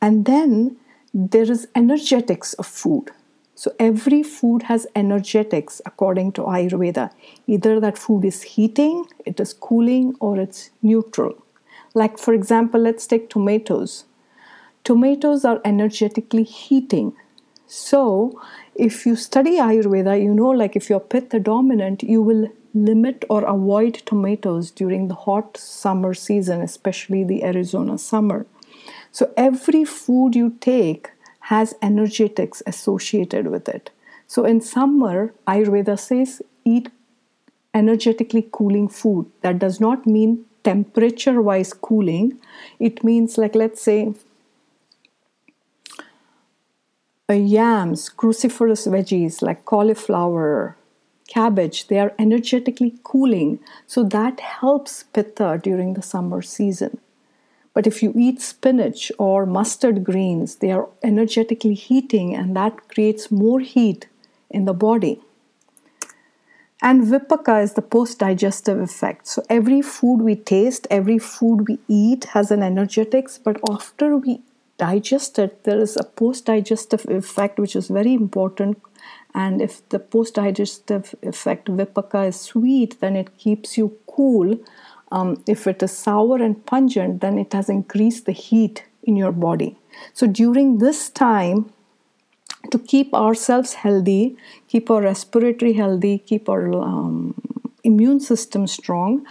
And then there is energetics of food. So every food has energetics according to Ayurveda. Either that food is heating, it is cooling, or it's neutral. Like, for example, let's take tomatoes. Tomatoes are energetically heating. So, if you study Ayurveda, you know, like if you're Pitta dominant, you will limit or avoid tomatoes during the hot summer season, especially the Arizona summer. So, every food you take has energetics associated with it. So, in summer, Ayurveda says eat energetically cooling food. That does not mean temperature wise cooling, it means, like, let's say, yams, cruciferous veggies like cauliflower, cabbage, they are energetically cooling. So that helps pitta during the summer season. But if you eat spinach or mustard greens, they are energetically heating and that creates more heat in the body. And vipaka is the post digestive effect. So every food we taste, every food we eat has an energetics, but after we digest it, there is a post digestive effect which is very important. And if the post digestive effect vipaka is sweet, then it keeps you cool. Um, if it is sour and pungent, then it has increased the heat in your body. So during this time, to keep ourselves healthy, keep our respiratory healthy, keep our um, immune system strong,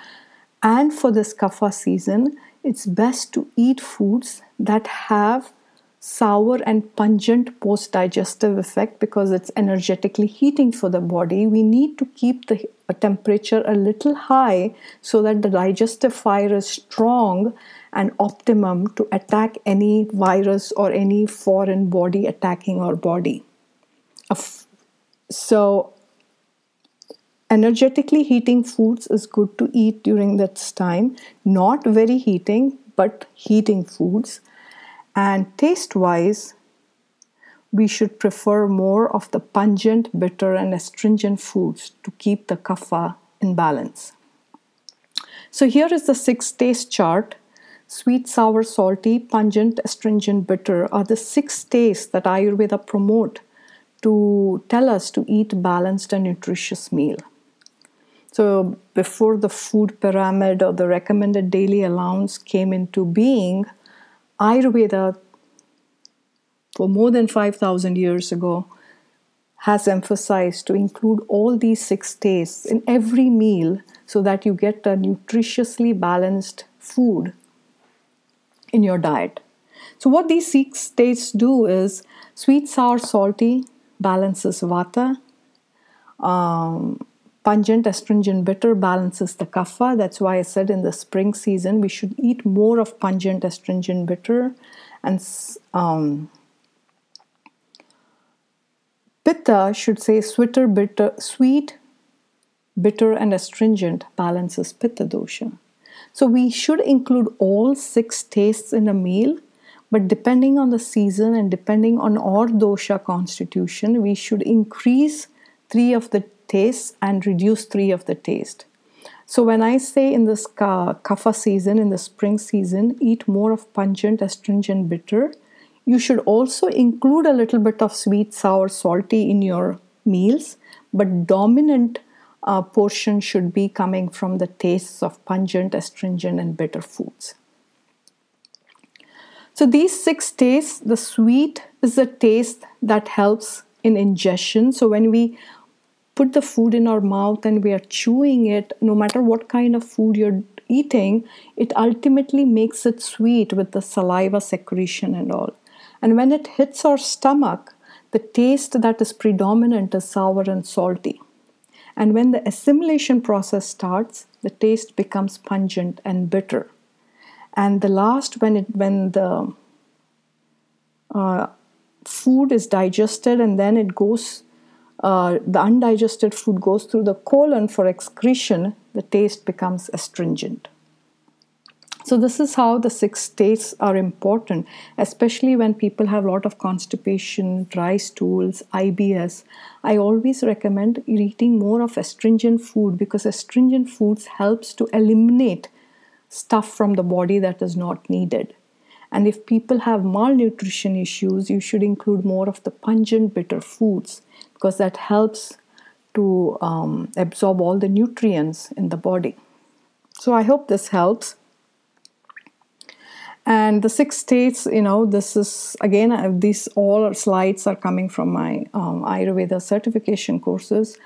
and for this kapha season, it's best to eat foods that have sour and pungent post digestive effect because it's energetically heating for the body. We need to keep the temperature a little high so that the digestive fire is strong and optimum to attack any virus or any foreign body attacking our body. So, energetically heating foods is good to eat during that time, not very heating, but heating foods. And taste wise, we should prefer more of the pungent, bitter, and astringent foods to keep the kapha in balance. So, here is the six taste chart Sweet, sour, salty, pungent, astringent, bitter are the six tastes that Ayurveda promote to tell us to eat balanced and nutritious meal. So before the food pyramid or the recommended daily allowance came into being, Ayurveda for more than 5000 years ago has emphasized to include all these six tastes in every meal so that you get a nutritiously balanced food in your diet. So, what these six tastes do is sweet, sour, salty balances vata, um, pungent, astringent, bitter balances the kapha. That's why I said in the spring season we should eat more of pungent, astringent, bitter, and um, pitta should say sweeter, bitter, sweet, bitter, and astringent balances pitta dosha. So we should include all six tastes in a meal, but depending on the season and depending on our dosha constitution, we should increase three of the tastes and reduce three of the taste. So when I say in this kapha season, in the spring season, eat more of pungent, astringent, bitter, you should also include a little bit of sweet, sour, salty in your meals, but dominant uh, portion should be coming from the tastes of pungent, astringent, and bitter foods. So, these six tastes, the sweet is the taste that helps in ingestion. So, when we put the food in our mouth and we are chewing it, no matter what kind of food you're eating, it ultimately makes it sweet with the saliva secretion and all. And when it hits our stomach, the taste that is predominant is sour and salty. And when the assimilation process starts, the taste becomes pungent and bitter. And the last, when it when the uh, food is digested and then it goes, uh, the undigested food goes through the colon for excretion, the taste becomes astringent. So this is how the six states are important, especially when people have a lot of constipation, dry stools, IBS. I always recommend eating more of astringent food because astringent foods helps to eliminate stuff from the body that is not needed. And if people have malnutrition issues, you should include more of the pungent, bitter foods because that helps to um, absorb all the nutrients in the body. So I hope this helps and the six states you know this is again uh, these all slides are coming from my um, ayurveda certification courses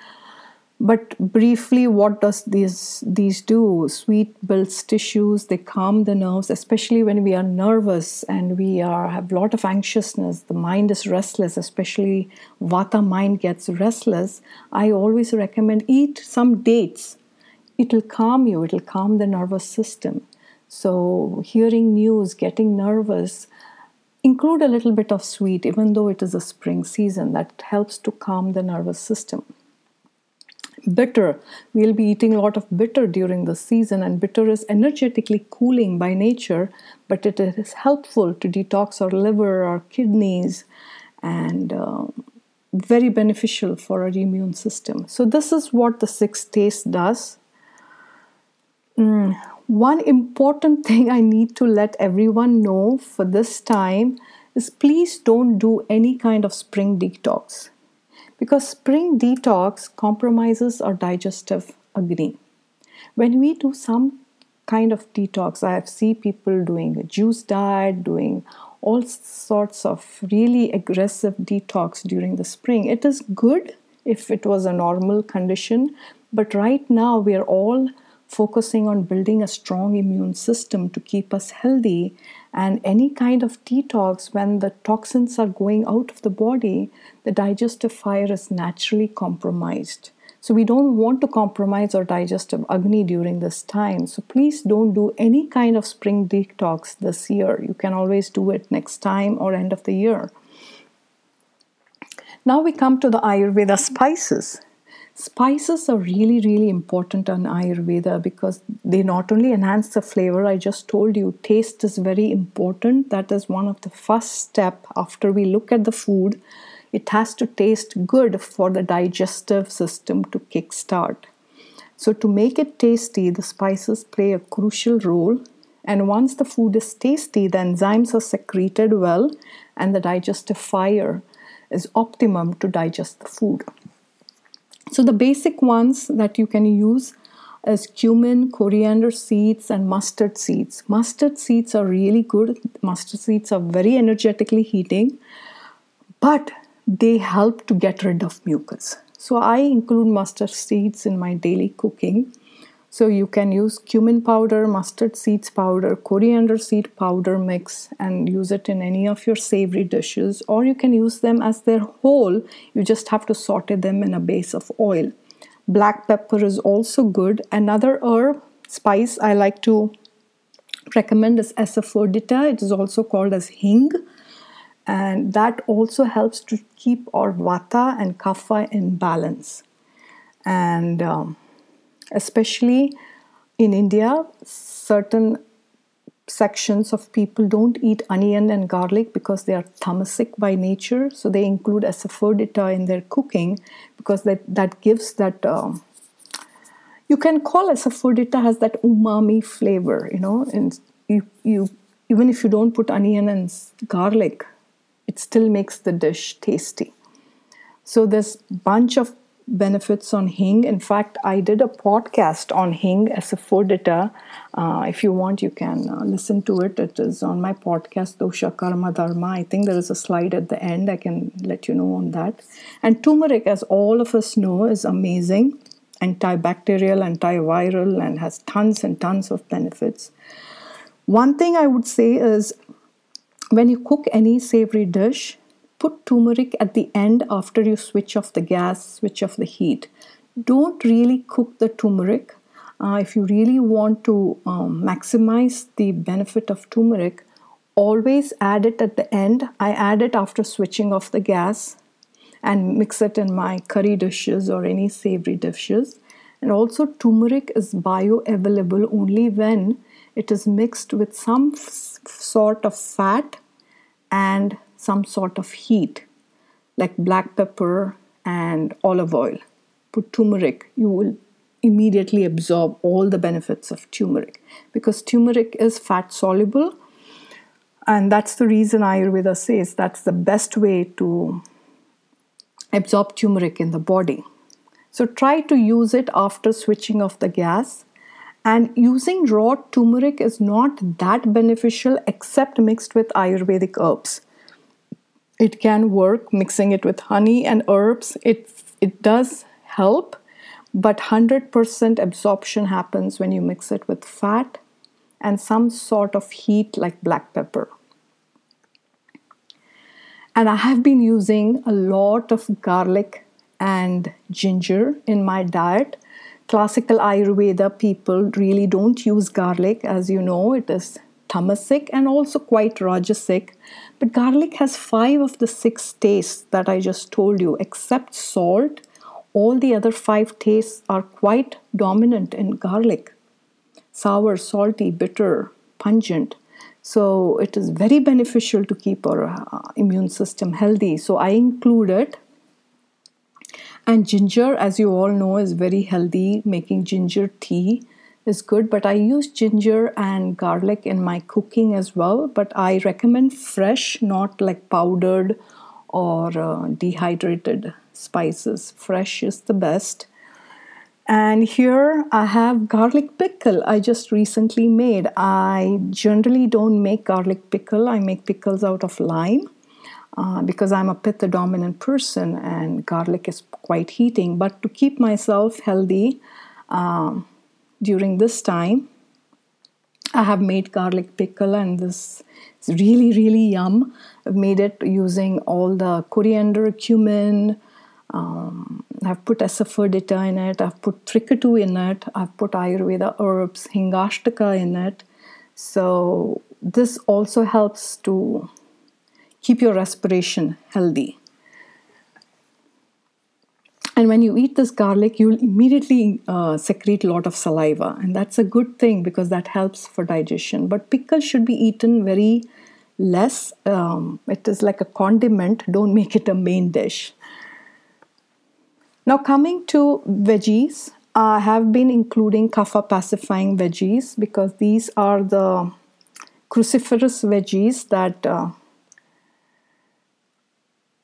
but briefly what does these these do? Sweet builds tissues they calm the nerves especially when we are nervous and we are have a lot of anxiousness the mind is restless especially vata mind gets restless. I always recommend eat some dates. It will calm you it will calm the nervous system. So, hearing news, getting nervous, include a little bit of sweet, even though it is a spring season, that helps to calm the nervous system. Bitter, we'll be eating a lot of bitter during the season, and bitter is energetically cooling by nature, but it is helpful to detox our liver, our kidneys, and uh, very beneficial for our immune system. So, this is what the six taste does. Mm, one important thing I need to let everyone know for this time is please don't do any kind of spring detox because spring detox compromises our digestive agni. When we do some kind of detox, I have seen people doing a juice diet, doing all sorts of really aggressive detox during the spring. It is good if it was a normal condition, but right now we are all focusing on building a strong immune system to keep us healthy. And any kind of detox, when the toxins are going out of the body, the digestive fire is naturally compromised. So, we don't want to compromise our digestive agni during this time. So, please don't do any kind of spring detox this year. You can always do it next time or end of the year. Now, we come to the Ayurveda spices. Spices are really, really important on Ayurveda because they not only enhance the flavor, I just told you, taste is very important. That is one of the first step after we look at the food. It has to taste good for the digestive system to kickstart. So, to make it tasty, the spices play a crucial role. And once the food is tasty, the enzymes are secreted well and the digestive fire is optimum to digest the food. So the basic ones that you can use is cumin, coriander seeds, and mustard seeds. Mustard seeds are really good. Mustard seeds are very energetically heating, but they help to get rid of mucus. So I include mustard seeds in my daily cooking. So you can use cumin powder, mustard seeds powder, coriander seed powder mix and use it in any of your savory dishes or you can use them as their whole. You just have to saute them in a base of oil. Black pepper is also good. Another herb spice I like to recommend is asafoetida. It is also called as hing and that also helps to keep our vata and kapha in balance. And um, especially in India, certain sections of people don't eat onion and garlic because they are tamasic by nature. So they include asafoetida in their cooking because that, that gives that. Um, you can call asafoetida has that umami flavor, you know, and you, you even if you don't put onion and garlic, it still makes the dish tasty. So there's bunch of benefits on hing. In fact, I did a podcast on hing asafoetida. Uh, if you want, you can uh, listen to it. It is on my podcast, Dosha Karma Dharma. I think there is a slide at the end. I can let you know on that. And turmeric, as all of us know, is amazing antibacterial, antiviral, and has tons and tons of benefits. One thing I would say is when you cook any savory dish, put turmeric at the end after you switch off the gas, switch off the heat. Don't really cook the turmeric. Uh, if you really want to um, maximize the benefit of turmeric, always add it at the end. I add it after switching off the gas and mix it in my curry dishes or any savory dishes. And also, turmeric is bioavailable only when it is mixed with some f- sort of fat and some sort of heat, like black pepper and olive oil. Put turmeric, you will immediately absorb all the benefits of turmeric because turmeric is fat soluble. And that's the reason Ayurveda says that's the best way to absorb turmeric in the body. So try to use it after switching off the gas. And using raw turmeric is not that beneficial except mixed with Ayurvedic herbs. It can work mixing it with honey and herbs. It, it does help, but 100% absorption happens when you mix it with fat and some sort of heat like black pepper. And I have been using a lot of garlic and ginger in my diet. Classical Ayurveda people really don't use garlic, as you know, it is tamasic and also quite rajasic. But garlic has five of the six tastes that I just told you, except salt. All the other five tastes are quite dominant in garlic sour, salty, bitter, pungent. So it is very beneficial to keep our uh, immune system healthy. So I include it. And ginger, as you all know, is very healthy. Making ginger tea is good, but I use ginger and garlic in my cooking as well. But I recommend fresh, not like powdered or uh, dehydrated spices. Fresh is the best. And here I have garlic pickle I just recently made. I generally don't make garlic pickle, I make pickles out of lime. Uh, because I'm a pitta dominant person and garlic is quite heating. But to keep myself healthy um, during this time, I have made garlic pickle and this is really, really yum. I've made it using all the coriander, cumin, um, I've put asafoetida in it, I've put trikatu in it, I've put Ayurveda herbs, hingashtakha in it. So, this also helps to keep your respiration healthy. And when you eat this garlic, you'll immediately uh, secrete a lot of saliva, and that's a good thing because that helps for digestion. But pickle should be eaten very less. Um, it is like a condiment, don't make it a main dish. Now, coming to veggies, I have been including kapha pacifying veggies because these are the cruciferous veggies that uh,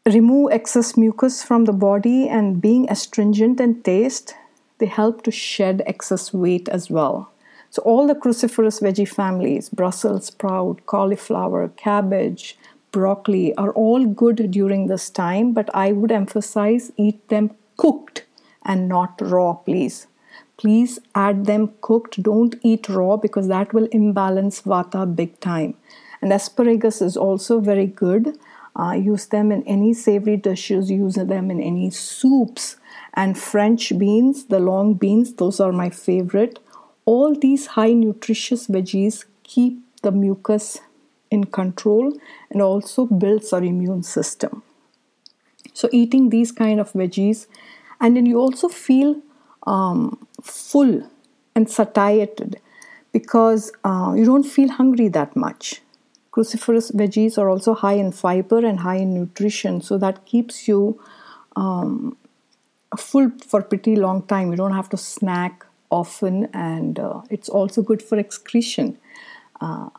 remove excess mucus from the body and being astringent in taste, they help to shed excess weight as well. So, all the cruciferous veggie families, Brussels sprout, cauliflower, cabbage, broccoli, are all good during this time, but I would emphasize eat them cooked and not raw, please. Please add them cooked. Don't eat raw because that will imbalance vata big time. And asparagus is also very good. Uh, use them in any savory dishes, use them in any soups. And French beans, the long beans, those are my favorite. All these high nutritious veggies keep the mucus in control and also builds our immune system. So, eating these kind of veggies, and then you also feel um, full and satiated because uh, you don't feel hungry that much. Cruciferous veggies are also high in fiber and high in nutrition, so that keeps you um, full for pretty long time. You don't have to snack often, and uh, it's also good for excretion. Uh,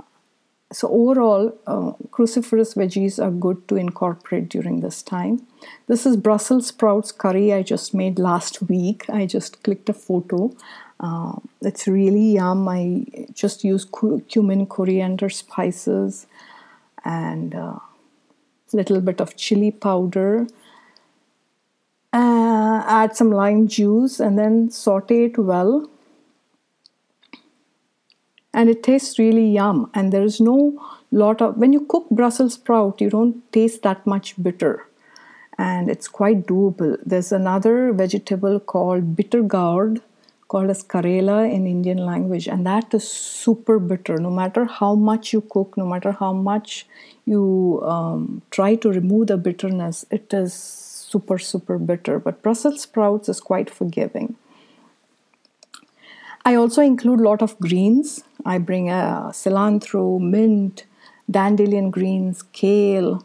so overall, uh, cruciferous veggies are good to incorporate during this time. This is Brussels sprouts curry I just made last week. I just clicked a photo. Uh, it's really yum. I just use cumin, coriander, spices, and a uh, little bit of chili powder. Uh, add some lime juice and then saute it well and it tastes really yum and there is no lot of when you cook brussels sprout you don't taste that much bitter and it's quite doable there's another vegetable called bitter gourd called as karela in indian language and that is super bitter no matter how much you cook no matter how much you um, try to remove the bitterness it is super super bitter but brussels sprouts is quite forgiving I also include a lot of greens. I bring a cilantro, mint, dandelion greens, kale.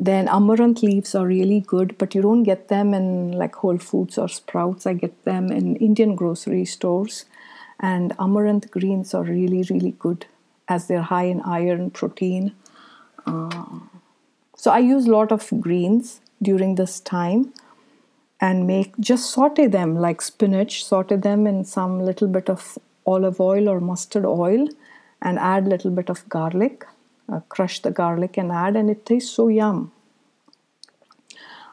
Then amaranth leaves are really good, but you don't get them in like Whole Foods or Sprouts. I get them in Indian grocery stores. And amaranth greens are really, really good as they're high in iron, protein. Uh, so I use a lot of greens during this time and make just saute them like spinach saute them in some little bit of olive oil or mustard oil and add a little bit of garlic uh, crush the garlic and add and it tastes so yum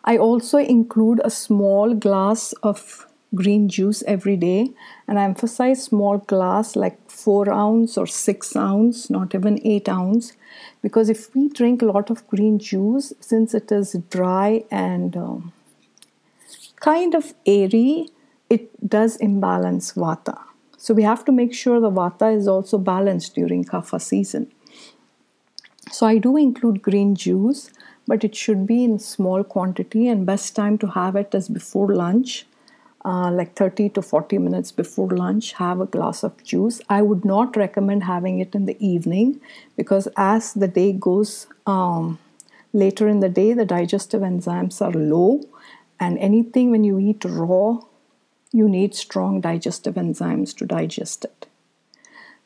i also include a small glass of green juice every day and i emphasize small glass like four ounce or six ounce not even eight ounce because if we drink a lot of green juice since it is dry and um, kind of airy, it does imbalance vata. So we have to make sure the vata is also balanced during kapha season. So I do include green juice, but it should be in small quantity and best time to have it is before lunch. Uh, like 30 to 40 minutes before lunch, have a glass of juice. I would not recommend having it in the evening because as the day goes um, later in the day, the digestive enzymes are low and anything when you eat raw, you need strong digestive enzymes to digest it.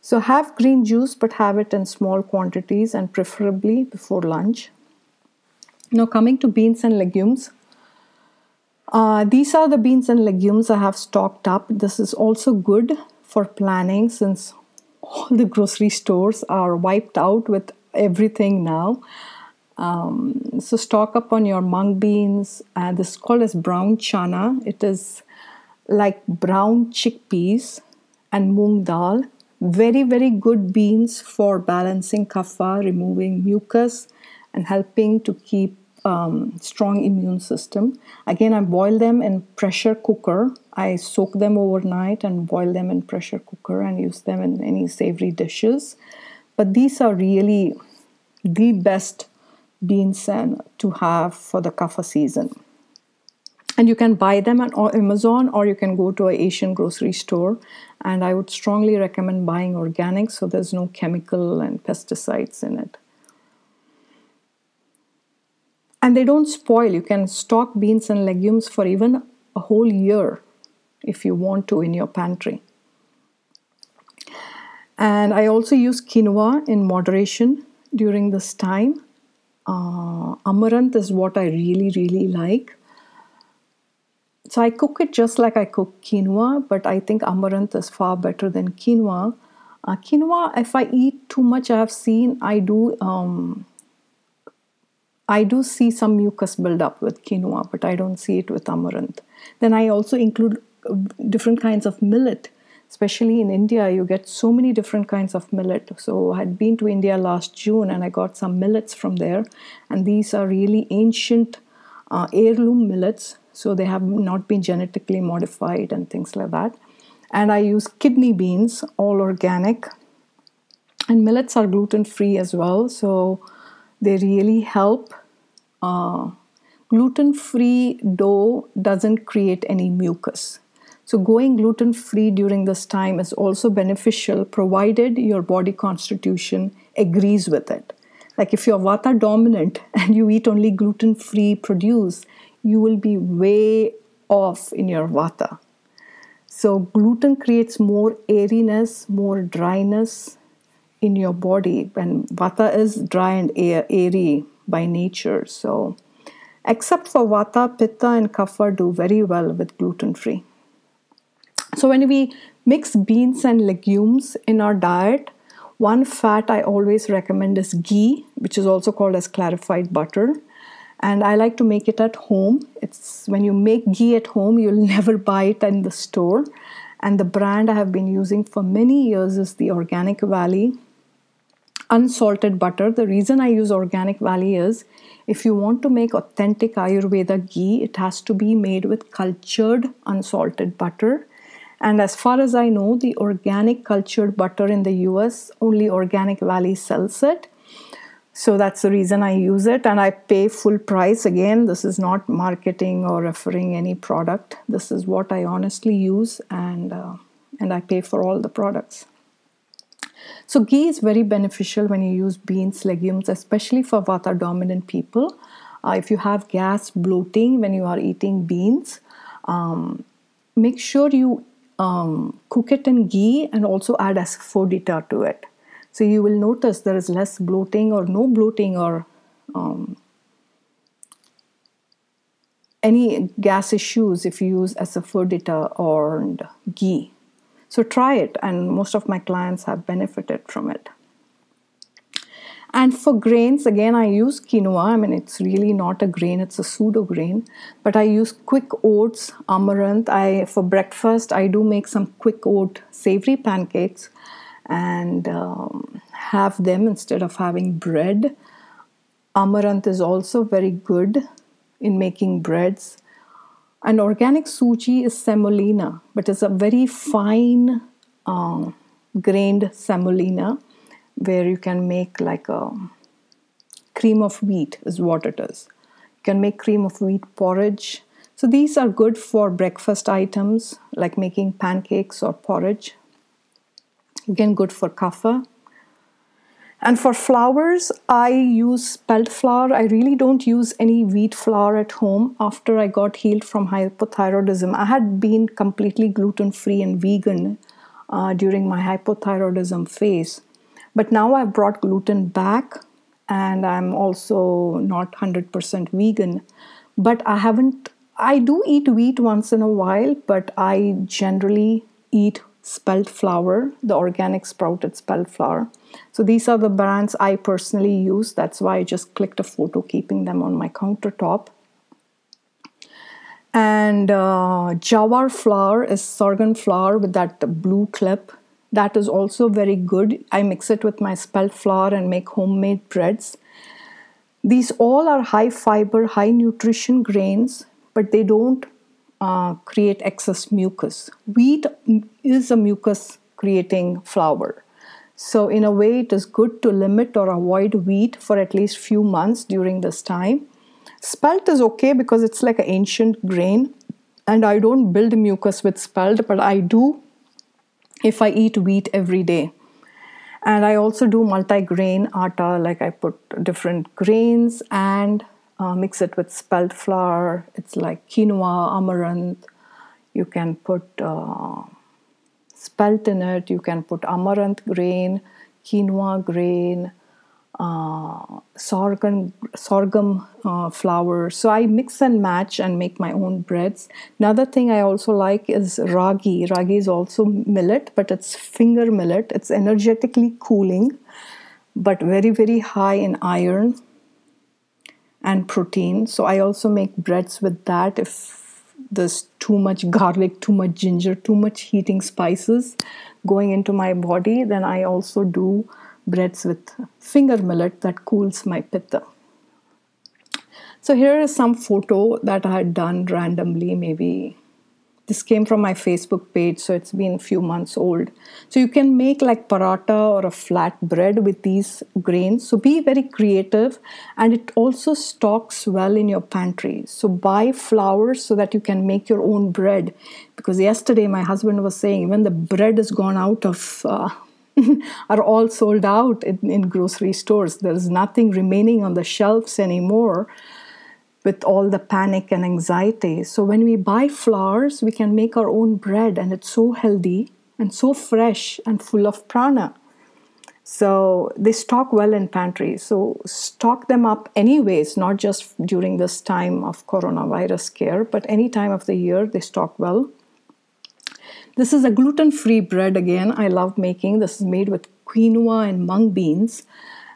So have green juice, but have it in small quantities and preferably before lunch. Now, coming to beans and legumes. Uh, these are the beans and legumes I have stocked up. This is also good for planning since all the grocery stores are wiped out with everything now. Um, so stock up on your mung beans. Uh, this is called as brown chana. It is like brown chickpeas and moong dal. Very, very good beans for balancing kapha, removing mucus, and helping to keep um, strong immune system. Again, I boil them in pressure cooker. I soak them overnight and boil them in pressure cooker and use them in any savory dishes. But these are really the best beans and to have for the kapha season. And you can buy them on Amazon or you can go to an Asian grocery store. And I would strongly recommend buying organic so there's no chemical and pesticides in it. And they don't spoil. You can stock beans and legumes for even a whole year if you want to in your pantry. And I also use quinoa in moderation during this time uh, amaranth is what I really, really like. So I cook it just like I cook quinoa, but I think amaranth is far better than quinoa. Uh, quinoa, if I eat too much, I have seen I do. Um, I do see some mucus build up with quinoa, but I don't see it with amaranth. Then I also include uh, different kinds of millet especially in India, you get so many different kinds of millet. So I had been to India last June and I got some millets from there, and these are really ancient uh, heirloom millets. So they have not been genetically modified and things like that. And I use kidney beans, all organic. And millets are gluten free as well, so they really help. Uh, gluten free dough doesn't create any mucus so, going gluten free during this time is also beneficial provided your body constitution agrees with it. Like if you're vata dominant and you eat only gluten free produce, you will be way off in your vata. So, gluten creates more airiness, more dryness, in your body. And vata is dry and air, airy by nature. So, except for vata, pitta, and kapha do very well with gluten free. So, when we mix beans and legumes in our diet, one fat I always recommend is ghee, which is also called as clarified butter. And I like to make it at home. It's when you make ghee at home, you'll never buy it in the store. And the brand I have been using for many years is the Organic Valley unsalted butter. The reason I use Organic Valley is if you want to make authentic Ayurveda ghee, it has to be made with cultured unsalted butter. And as far as I know, the organic cultured butter in the US, only Organic Valley sells it. So that's the reason I use it and I pay full price. Again, this is not marketing or referring any product. This is what I honestly use and uh, and I pay for all the products. So ghee is very beneficial when you use beans, legumes, especially for vata dominant people. Uh, if you have gas, bloating when you are eating beans, um, make sure you um, cook it in ghee and also add asafoetida to it. So you will notice there is less bloating or no bloating or um, any gas issues if you use asafoetida or ghee. So try it, and most of my clients have benefited from it. And for grains, again, I use quinoa. I mean, it's really not a grain; it's a pseudo grain. But I use quick oats, amaranth. I for breakfast I do make some quick oat savory pancakes, and um, have them instead of having bread. Amaranth is also very good in making breads. An organic suji is semolina, but it's a very fine uh, grained semolina where you can make like a cream of wheat, is what it is. You can make cream of wheat porridge. So these are good for breakfast items like making pancakes or porridge. Again, good for kapha. And for flours, I use spelt flour. I really don't use any wheat flour at home after I got healed from hypothyroidism. I had been completely gluten free and vegan uh, during my hypothyroidism phase. But now I've brought gluten back and I'm also not 100% vegan. But I haven't, I do eat wheat once in a while, but I generally eat spelt flour, the organic sprouted spelt flour. So these are the brands I personally use. That's why I just clicked a photo keeping them on my countertop. And uh, jawar flour is sorghum flour with that blue clip. That is also very good. I mix it with my spelt flour and make homemade breads. These all are high fiber, high nutrition grains, but they don't uh, create excess mucus. Wheat is a mucus creating flour. So in a way it is good to limit or avoid wheat for at least few months during this time. Spelt is okay because it's like an ancient grain and I don't build mucus with spelt but I do if I eat wheat every day. And I also do multi-grain atta like I put different grains and uh, mix it with spelt flour. It's like quinoa, amaranth. You can put uh, spelt in it. You can put amaranth grain, quinoa grain, uh, sorghum sorghum uh, flour. So I mix and match and make my own breads. Another thing I also like is ragi. Ragi is also millet, but it's finger millet. It's energetically cooling, but very very high in iron and protein. So I also make breads with that if there's too much garlic, too much ginger, too much heating spices going into my body, then I also do breads with finger millet that cools my pitta. So here is some photo that I had done randomly, maybe this came from my Facebook page, so it's been a few months old. So you can make like paratha or a flat bread with these grains. So be very creative, and it also stocks well in your pantry. So buy flours so that you can make your own bread. Because yesterday my husband was saying when the bread is gone out of. Uh, are all sold out in, in grocery stores. There's nothing remaining on the shelves anymore with all the panic and anxiety. So when we buy flours, we can make our own bread, and it's so healthy and so fresh and full of prana. So they stock well in pantries. So stock them up anyways, not just during this time of coronavirus scare, but any time of the year they stock well. This is a gluten free bread again. I love making. This is made with quinoa and mung beans.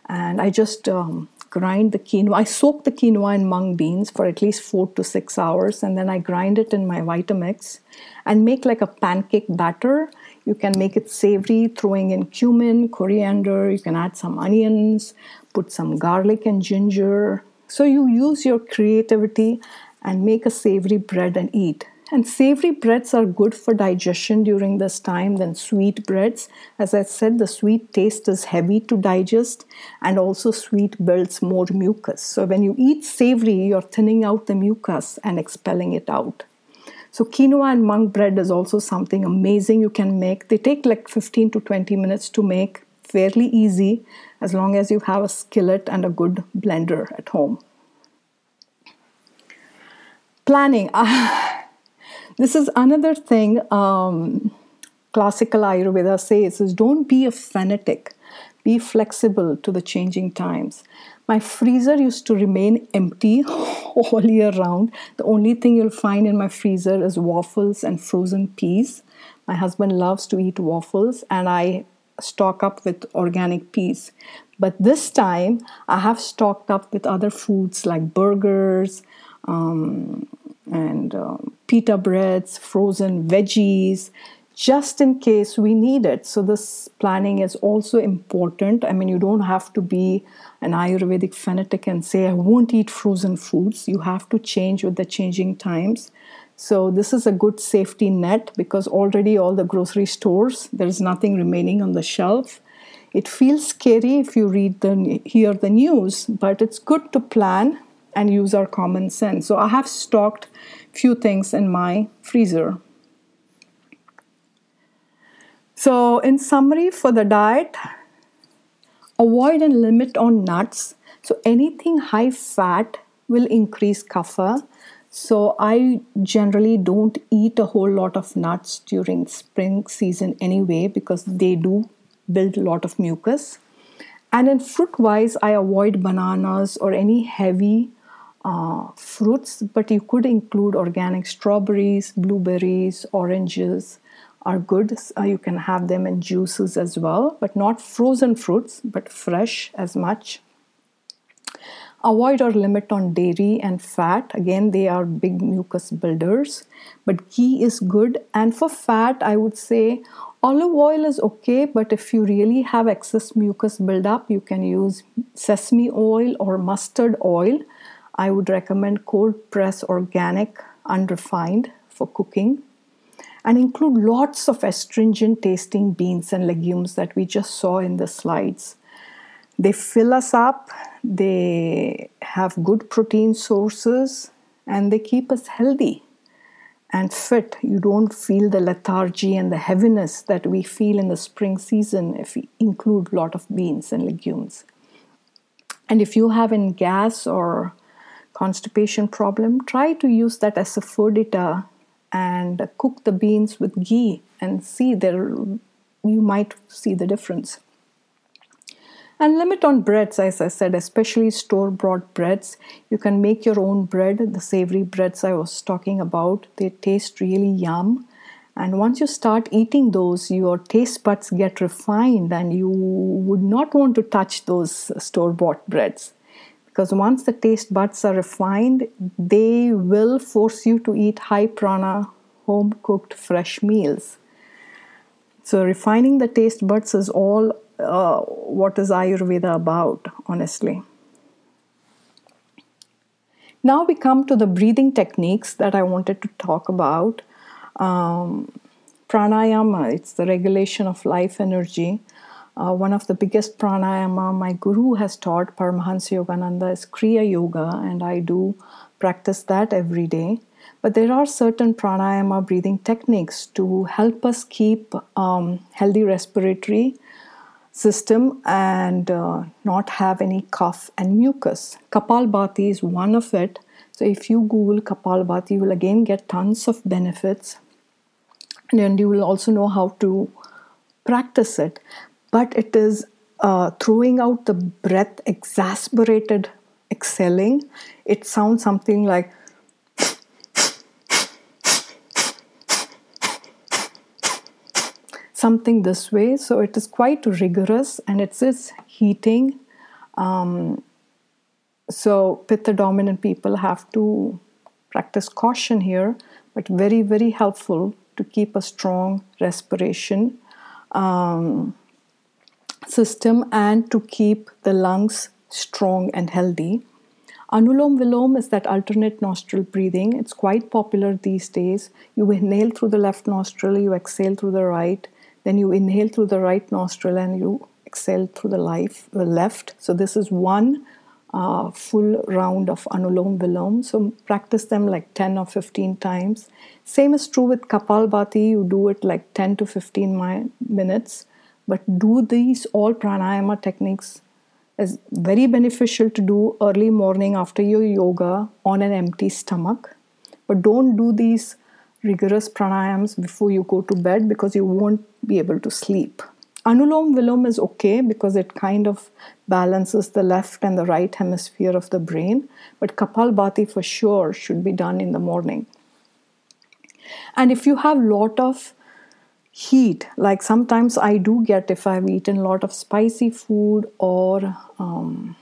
And I just um, grind the quinoa. I soak the quinoa and mung beans for at least four to six hours, and then I grind it in my Vitamix and make like a pancake batter. You can make it savory, throwing in cumin, coriander. You can add some onions, put some garlic and ginger. So you use your creativity and make a savory bread and eat. And savory breads are good for digestion during this time than sweet breads. As I said, the sweet taste is heavy to digest, and also sweet builds more mucus. So when you eat savory, you're thinning out the mucus and expelling it out. So quinoa and mung bread is also something amazing you can make. They take like 15 to 20 minutes to make, fairly easy as long as you have a skillet and a good blender at home. Planning. Ah, This is another thing um, classical Ayurveda says is don't be a fanatic, be flexible to the changing times. My freezer used to remain empty all year round. The only thing you'll find in my freezer is waffles and frozen peas. My husband loves to eat waffles, and I stock up with organic peas. But this time, I have stocked up with other foods like burgers, um, and um, pita breads, frozen veggies, just in case we need it. So, this planning is also important. I mean, you don't have to be an Ayurvedic fanatic and say, I won't eat frozen foods. You have to change with the changing times. So, this is a good safety net because already all the grocery stores, there is nothing remaining on the shelf. It feels scary if you read the hear the news, but it's good to plan and use our common sense. So I have stocked few things in my freezer. So in summary for the diet, avoid and limit on nuts. So anything high fat will increase kapha. So I generally don't eat a whole lot of nuts during spring season anyway because they do build a lot of mucus. And in fruit wise, I avoid bananas or any heavy uh, fruits, but you could include organic strawberries, blueberries, oranges are good. Uh, you can have them in juices as well, but not frozen fruits, but fresh as much. Avoid or limit on dairy and fat. Again, they are big mucus builders, but ghee is good. And for fat, I would say olive oil is okay, but if you really have excess mucus buildup, you can use sesame oil or mustard oil I would recommend cold press organic unrefined for cooking and include lots of astringent tasting beans and legumes that we just saw in the slides. They fill us up, they have good protein sources, and they keep us healthy and fit. You don't feel the lethargy and the heaviness that we feel in the spring season if we include a lot of beans and legumes. And if you have in gas or constipation problem, try to use that as a asafoetida and cook the beans with ghee and see there you might see the difference. And limit on breads, as I said, especially store bought breads. You can make your own bread, the savory breads I was talking about. They taste really yum. And once you start eating those, your taste buds get refined and you would not want to touch those store bought breads because once the taste buds are refined, they will force you to eat high prana, home cooked fresh meals. So, refining the taste buds is all uh, what is Ayurveda about, honestly. Now we come to the breathing techniques that I wanted to talk about. Um, pranayama, it's the regulation of life energy. Uh, one of the biggest pranayama my guru has taught, Paramahansa Yogananda, is Kriya Yoga, and I do practice that every day. But there are certain pranayama breathing techniques to help us keep um, healthy respiratory system and uh, not have any cough and mucus. Kapalbhati is one of it. So if you Google Kapalbhati, you will again get tons of benefits, and you will also know how to practice it but it is uh, throwing out the breath, exasperated exhaling. It sounds something like something this way. So it is quite rigorous and it is heating. Um, so pitta dominant people have to practice caution here, but very, very helpful to keep a strong respiration um, system and to keep the lungs strong and healthy. Anulom Vilom is that alternate nostril breathing. It's quite popular these days. You inhale through the left nostril, you exhale through the right, then you inhale through the right nostril and you exhale through the, life, the left. So, this is one uh, full round of Anulom Vilom. So practice them like 10 or 15 times. Same is true with Kapalbhati, you do it like 10 to 15 mi- minutes. But do these all pranayama techniques is very beneficial to do early morning after your yoga on an empty stomach. But don't do these rigorous pranayams before you go to bed because you won't be able to sleep. Anulom Vilom is okay because it kind of balances the left and the right hemisphere of the brain, but Kapalbhati for sure should be done in the morning. And if you have lot of heat, like sometimes I do get if I've eaten a lot of spicy food or um,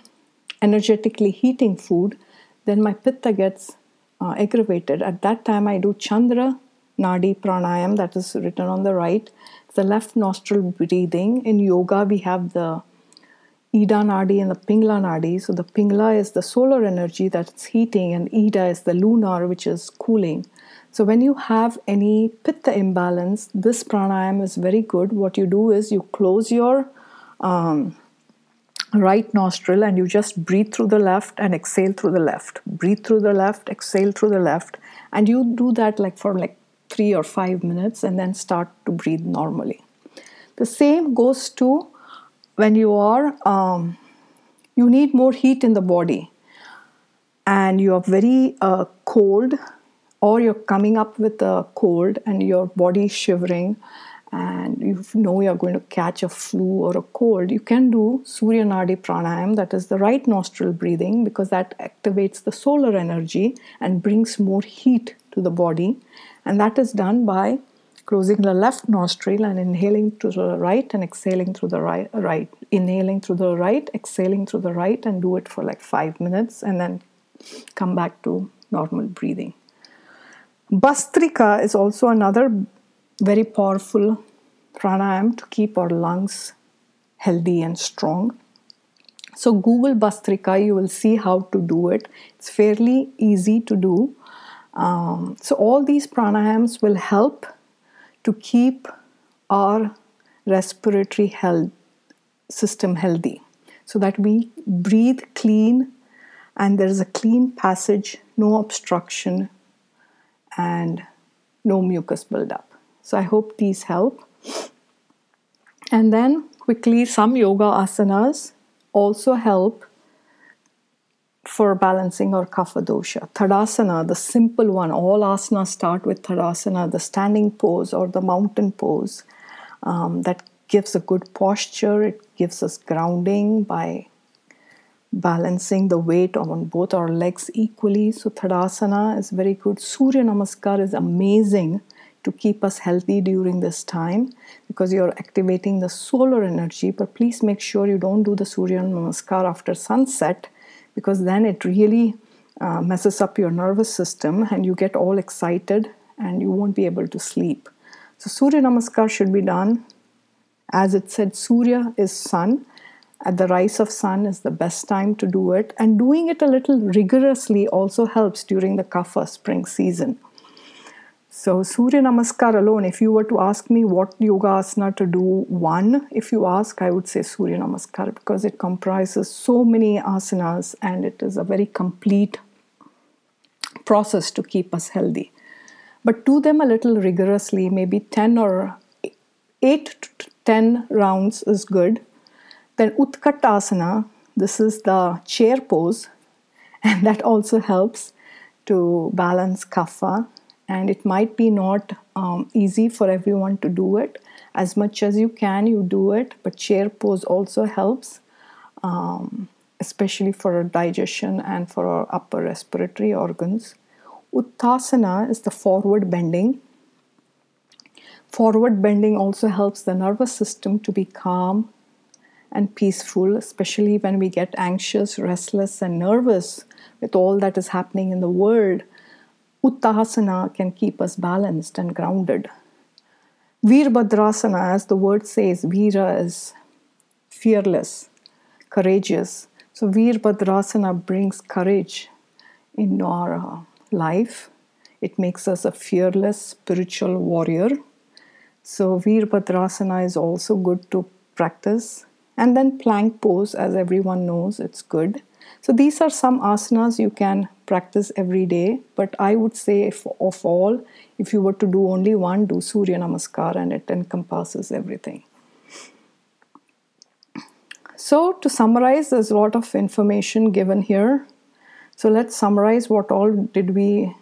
energetically heating food, then my pitta gets uh, aggravated. At that time, I do Chandra Nadi Pranayam, that is written on the right, it's the left nostril breathing. In yoga, we have the Ida Nadi and the Pingla Nadi. So the Pingla is the solar energy that's heating, and Ida is the lunar, which is cooling. So when you have any pitta imbalance, this pranayam is very good. What you do is you close your um, right nostril and you just breathe through the left and exhale through the left. Breathe through the left, exhale through the left, and you do that like for like three or five minutes and then start to breathe normally. The same goes to when you are, um, you need more heat in the body and you are very uh, cold or you're coming up with a cold and your body is shivering and you know you're going to catch a flu or a cold, you can do Surya Nadi Pranayam, that is the right nostril breathing, because that activates the solar energy and brings more heat to the body. And that is done by closing the left nostril and inhaling to the right and exhaling through the right, right. Inhaling through the right, exhaling through the right, and do it for like five minutes and then come back to normal breathing. Bastrika is also another very powerful pranayam to keep our lungs healthy and strong. So, Google Bastrika, you will see how to do it. It's fairly easy to do. Um, so, all these pranayams will help to keep our respiratory health system healthy so that we breathe clean and there is a clean passage, no obstruction, and no mucus buildup. So, I hope these help. And then, quickly, some yoga asanas also help for balancing our kapha dosha. Tadasana, the simple one, all asanas start with Tadasana, the standing pose or the mountain pose. Um, that gives a good posture, it gives us grounding by balancing the weight on both our legs equally. So, Tadasana is very good. Surya Namaskar is amazing to keep us healthy during this time because you're activating the solar energy. But please make sure you don't do the Surya Namaskar after sunset because then it really uh, messes up your nervous system and you get all excited and you won't be able to sleep. So, Surya Namaskar should be done as it said, Surya is sun. At the rise of sun is the best time to do it, and doing it a little rigorously also helps during the kapha spring season. So, Surya Namaskar alone, if you were to ask me what yoga asana to do, one, if you ask, I would say Surya Namaskar because it comprises so many asanas and it is a very complete process to keep us healthy. But do them a little rigorously, maybe 10 or 8 to 10 rounds is good. Then Utkatasana, this is the chair pose, and that also helps to balance kapha and it might be not um, easy for everyone to do it as much as you can, you do it. But chair pose also helps, um, especially for our digestion and for our upper respiratory organs. Uttasana is the forward bending. Forward bending also helps the nervous system to be calm and peaceful, especially when we get anxious, restless, and nervous with all that is happening in the world. Uttasana can keep us balanced and grounded. Virbhadrasana, as the word says, Vira is fearless, courageous. So Virbhadrasana brings courage in our life. It makes us a fearless spiritual warrior. So Virbhadrasana is also good to practice. And then plank pose, as everyone knows, it's good. So these are some asanas you can practice every day. But I would say, if, of all, if you were to do only one, do Surya Namaskar and it encompasses everything. So, to summarize, there's a lot of information given here. So, let's summarize what all did we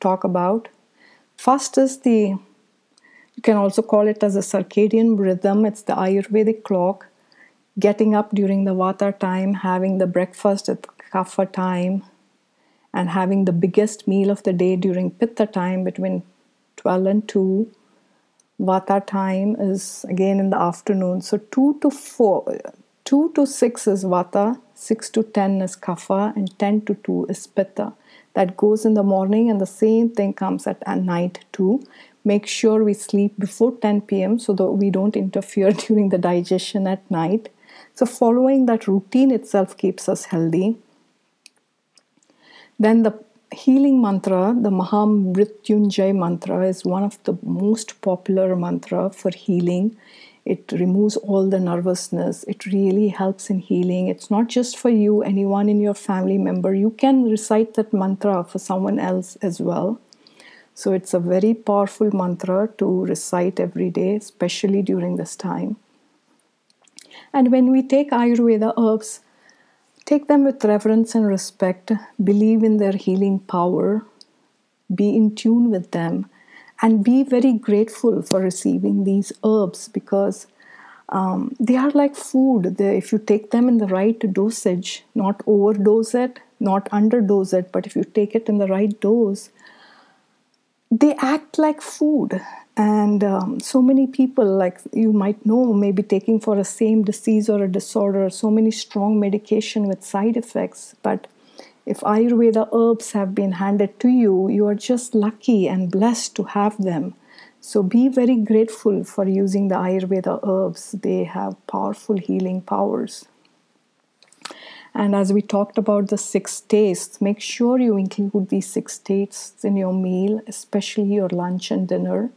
talk about. First is the, you can also call it as a circadian rhythm, it's the Ayurvedic clock getting up during the vata time, having the breakfast at kapha time, and having the biggest meal of the day during pitta time between 12 and 2. Vata time is again in the afternoon. So 2 to 4, 2 to 6 is vata, 6 to 10 is kapha, and 10 to 2 is pitta. That goes in the morning, and the same thing comes at, at night too. Make sure we sleep before 10 p.m. so that we don't interfere during the digestion at night. So, following that routine itself keeps us healthy. Then, the healing mantra, the Mahamrityunjay mantra, is one of the most popular mantra for healing. It removes all the nervousness. It really helps in healing. It's not just for you, anyone in your family member. You can recite that mantra for someone else as well. So, it's a very powerful mantra to recite every day, especially during this time. And when we take Ayurveda herbs, take them with reverence and respect, believe in their healing power, be in tune with them, and be very grateful for receiving these herbs because um, they are like food. They, if you take them in the right dosage, not overdose it, not underdose it, but if you take it in the right dose, they act like food and um, so many people like you might know maybe taking for a same disease or a disorder so many strong medication with side effects. But if ayurveda herbs have been handed to you you are just lucky and blessed to have them. So be very grateful for using the ayurveda herbs. They have powerful healing powers and as we talked about the six tastes, make sure you include these six tastes in your meal, especially your lunch and dinner.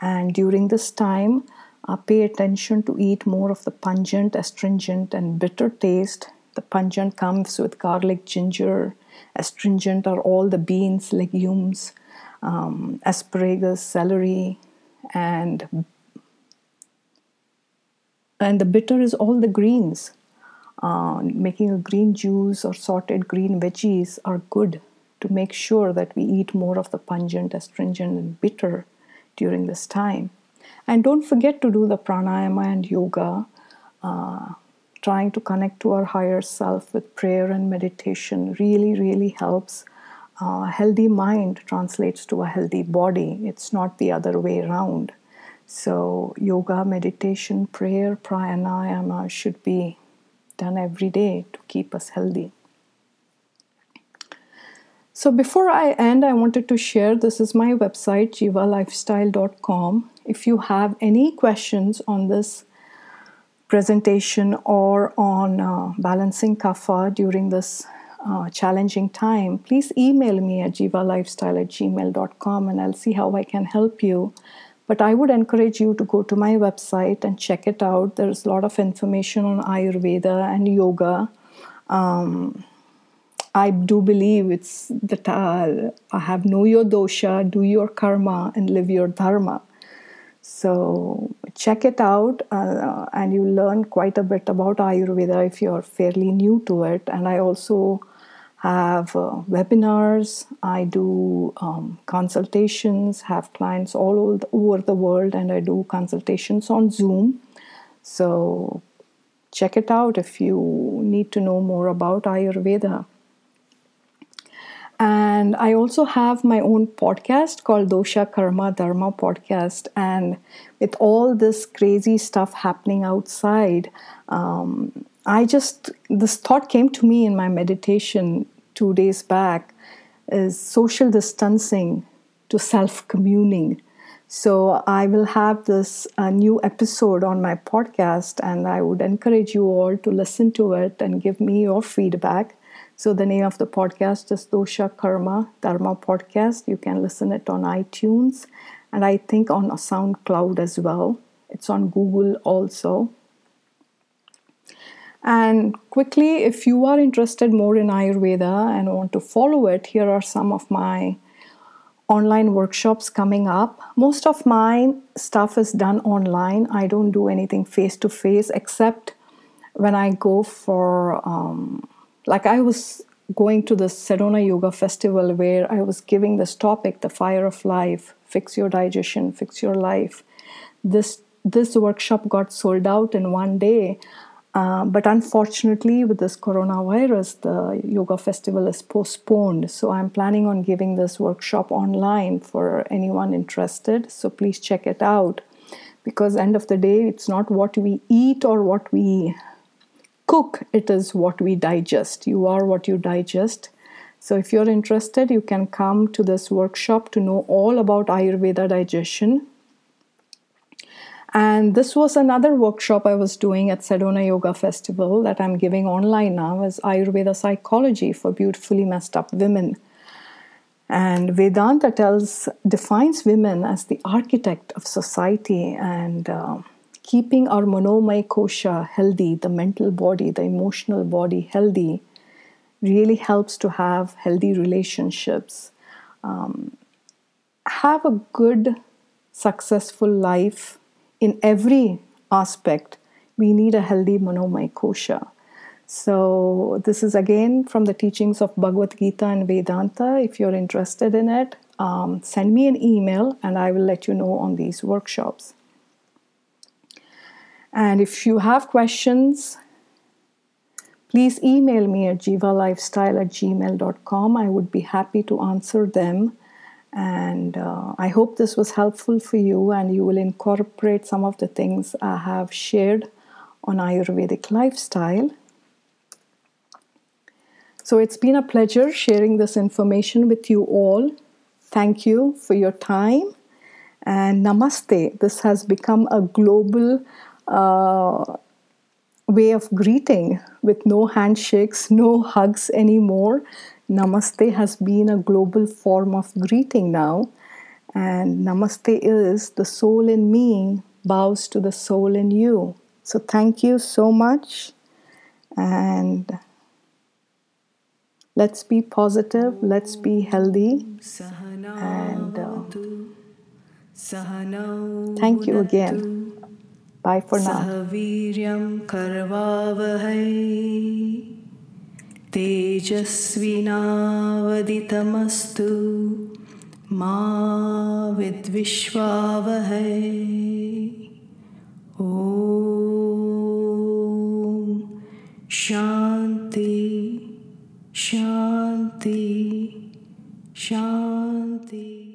And during this time, uh, pay attention to eat more of the pungent, astringent, and bitter taste. The pungent comes with garlic, ginger. Astringent are all the beans, legumes, um, asparagus, celery, and and the bitter is all the greens uh, making a green juice or sorted green veggies are good to make sure that we eat more of the pungent, astringent, and bitter during this time. And don't forget to do the pranayama and yoga, uh, trying to connect to our higher self with prayer and meditation really, really helps. A healthy mind translates to a healthy body, it's not the other way around. So, yoga, meditation, prayer, pranayama should be done every day to keep us healthy. So, before I end, I wanted to share this is my website, jivalifestyle.com. If you have any questions on this presentation or on uh, balancing kapha during this uh, challenging time, please email me at jivalifestyle at gmail.com and I'll see how I can help you. But I would encourage you to go to my website and check it out. There's a lot of information on Ayurveda and yoga. Um, I do believe it's that uh, I have know your dosha, do your karma, and live your dharma. So check it out, uh, and you learn quite a bit about Ayurveda if you're fairly new to it. And I also have uh, webinars, I do um, consultations, have clients all over the world, and I do consultations on Zoom. So check it out if you need to know more about Ayurveda. And I also have my own podcast called Dosha Karma Dharma Podcast. And with all this crazy stuff happening outside, um, I just, this thought came to me in my meditation two days back is social distancing to self communing. So I will have this uh, new episode on my podcast, and I would encourage you all to listen to it and give me your feedback. So the name of the podcast is Dosha Karma Dharma Podcast. You can listen it on iTunes and I think on SoundCloud as well. It's on Google also. And quickly, if you are interested more in Ayurveda and want to follow it, here are some of my online workshops coming up. Most of my stuff is done online. I don't do anything face to face except when I go for um, like I was going to the Sedona Yoga Festival where I was giving this topic, the fire of life, fix your digestion, fix your life. This this workshop got sold out in one day. Uh, but unfortunately, with this coronavirus, the yoga festival is postponed. So I'm planning on giving this workshop online for anyone interested. So please check it out. Because end of the day, it's not what we eat or what we cook, it is what we digest. You are what you digest. So, if you're interested, you can come to this workshop to know all about Ayurveda digestion. And this was another workshop I was doing at Sedona Yoga Festival that I'm giving online now is Ayurveda psychology for beautifully messed up women. And Vedanta tells defines women as the architect of society and uh, keeping our manomaya kosha healthy, the mental body, the emotional body healthy, really helps to have healthy relationships. Um, have a good, successful life in every aspect. We need a healthy manomaya kosha. So, this is again from the teachings of Bhagavad Gita and Vedanta. If you're interested in it, um, send me an email and I will let you know on these workshops. And if you have questions, please email me at jivalifestyle at gmail.com. I would be happy to answer them. And uh, I hope this was helpful for you and you will incorporate some of the things I have shared on Ayurvedic lifestyle. So it's been a pleasure sharing this information with you all. Thank you for your time and namaste. This has become a global uh, way of greeting with no handshakes, no hugs anymore. Namaste has been a global form of greeting now. And Namaste is the soul in me bows to the soul in you. So thank you so much. And let's be positive, let's be healthy. And uh, thank you again. Bye for now. तेजस्विनावदितमस्तु। मा विद्विश्वावहै ॐ शान्ति शान्ति शान्ति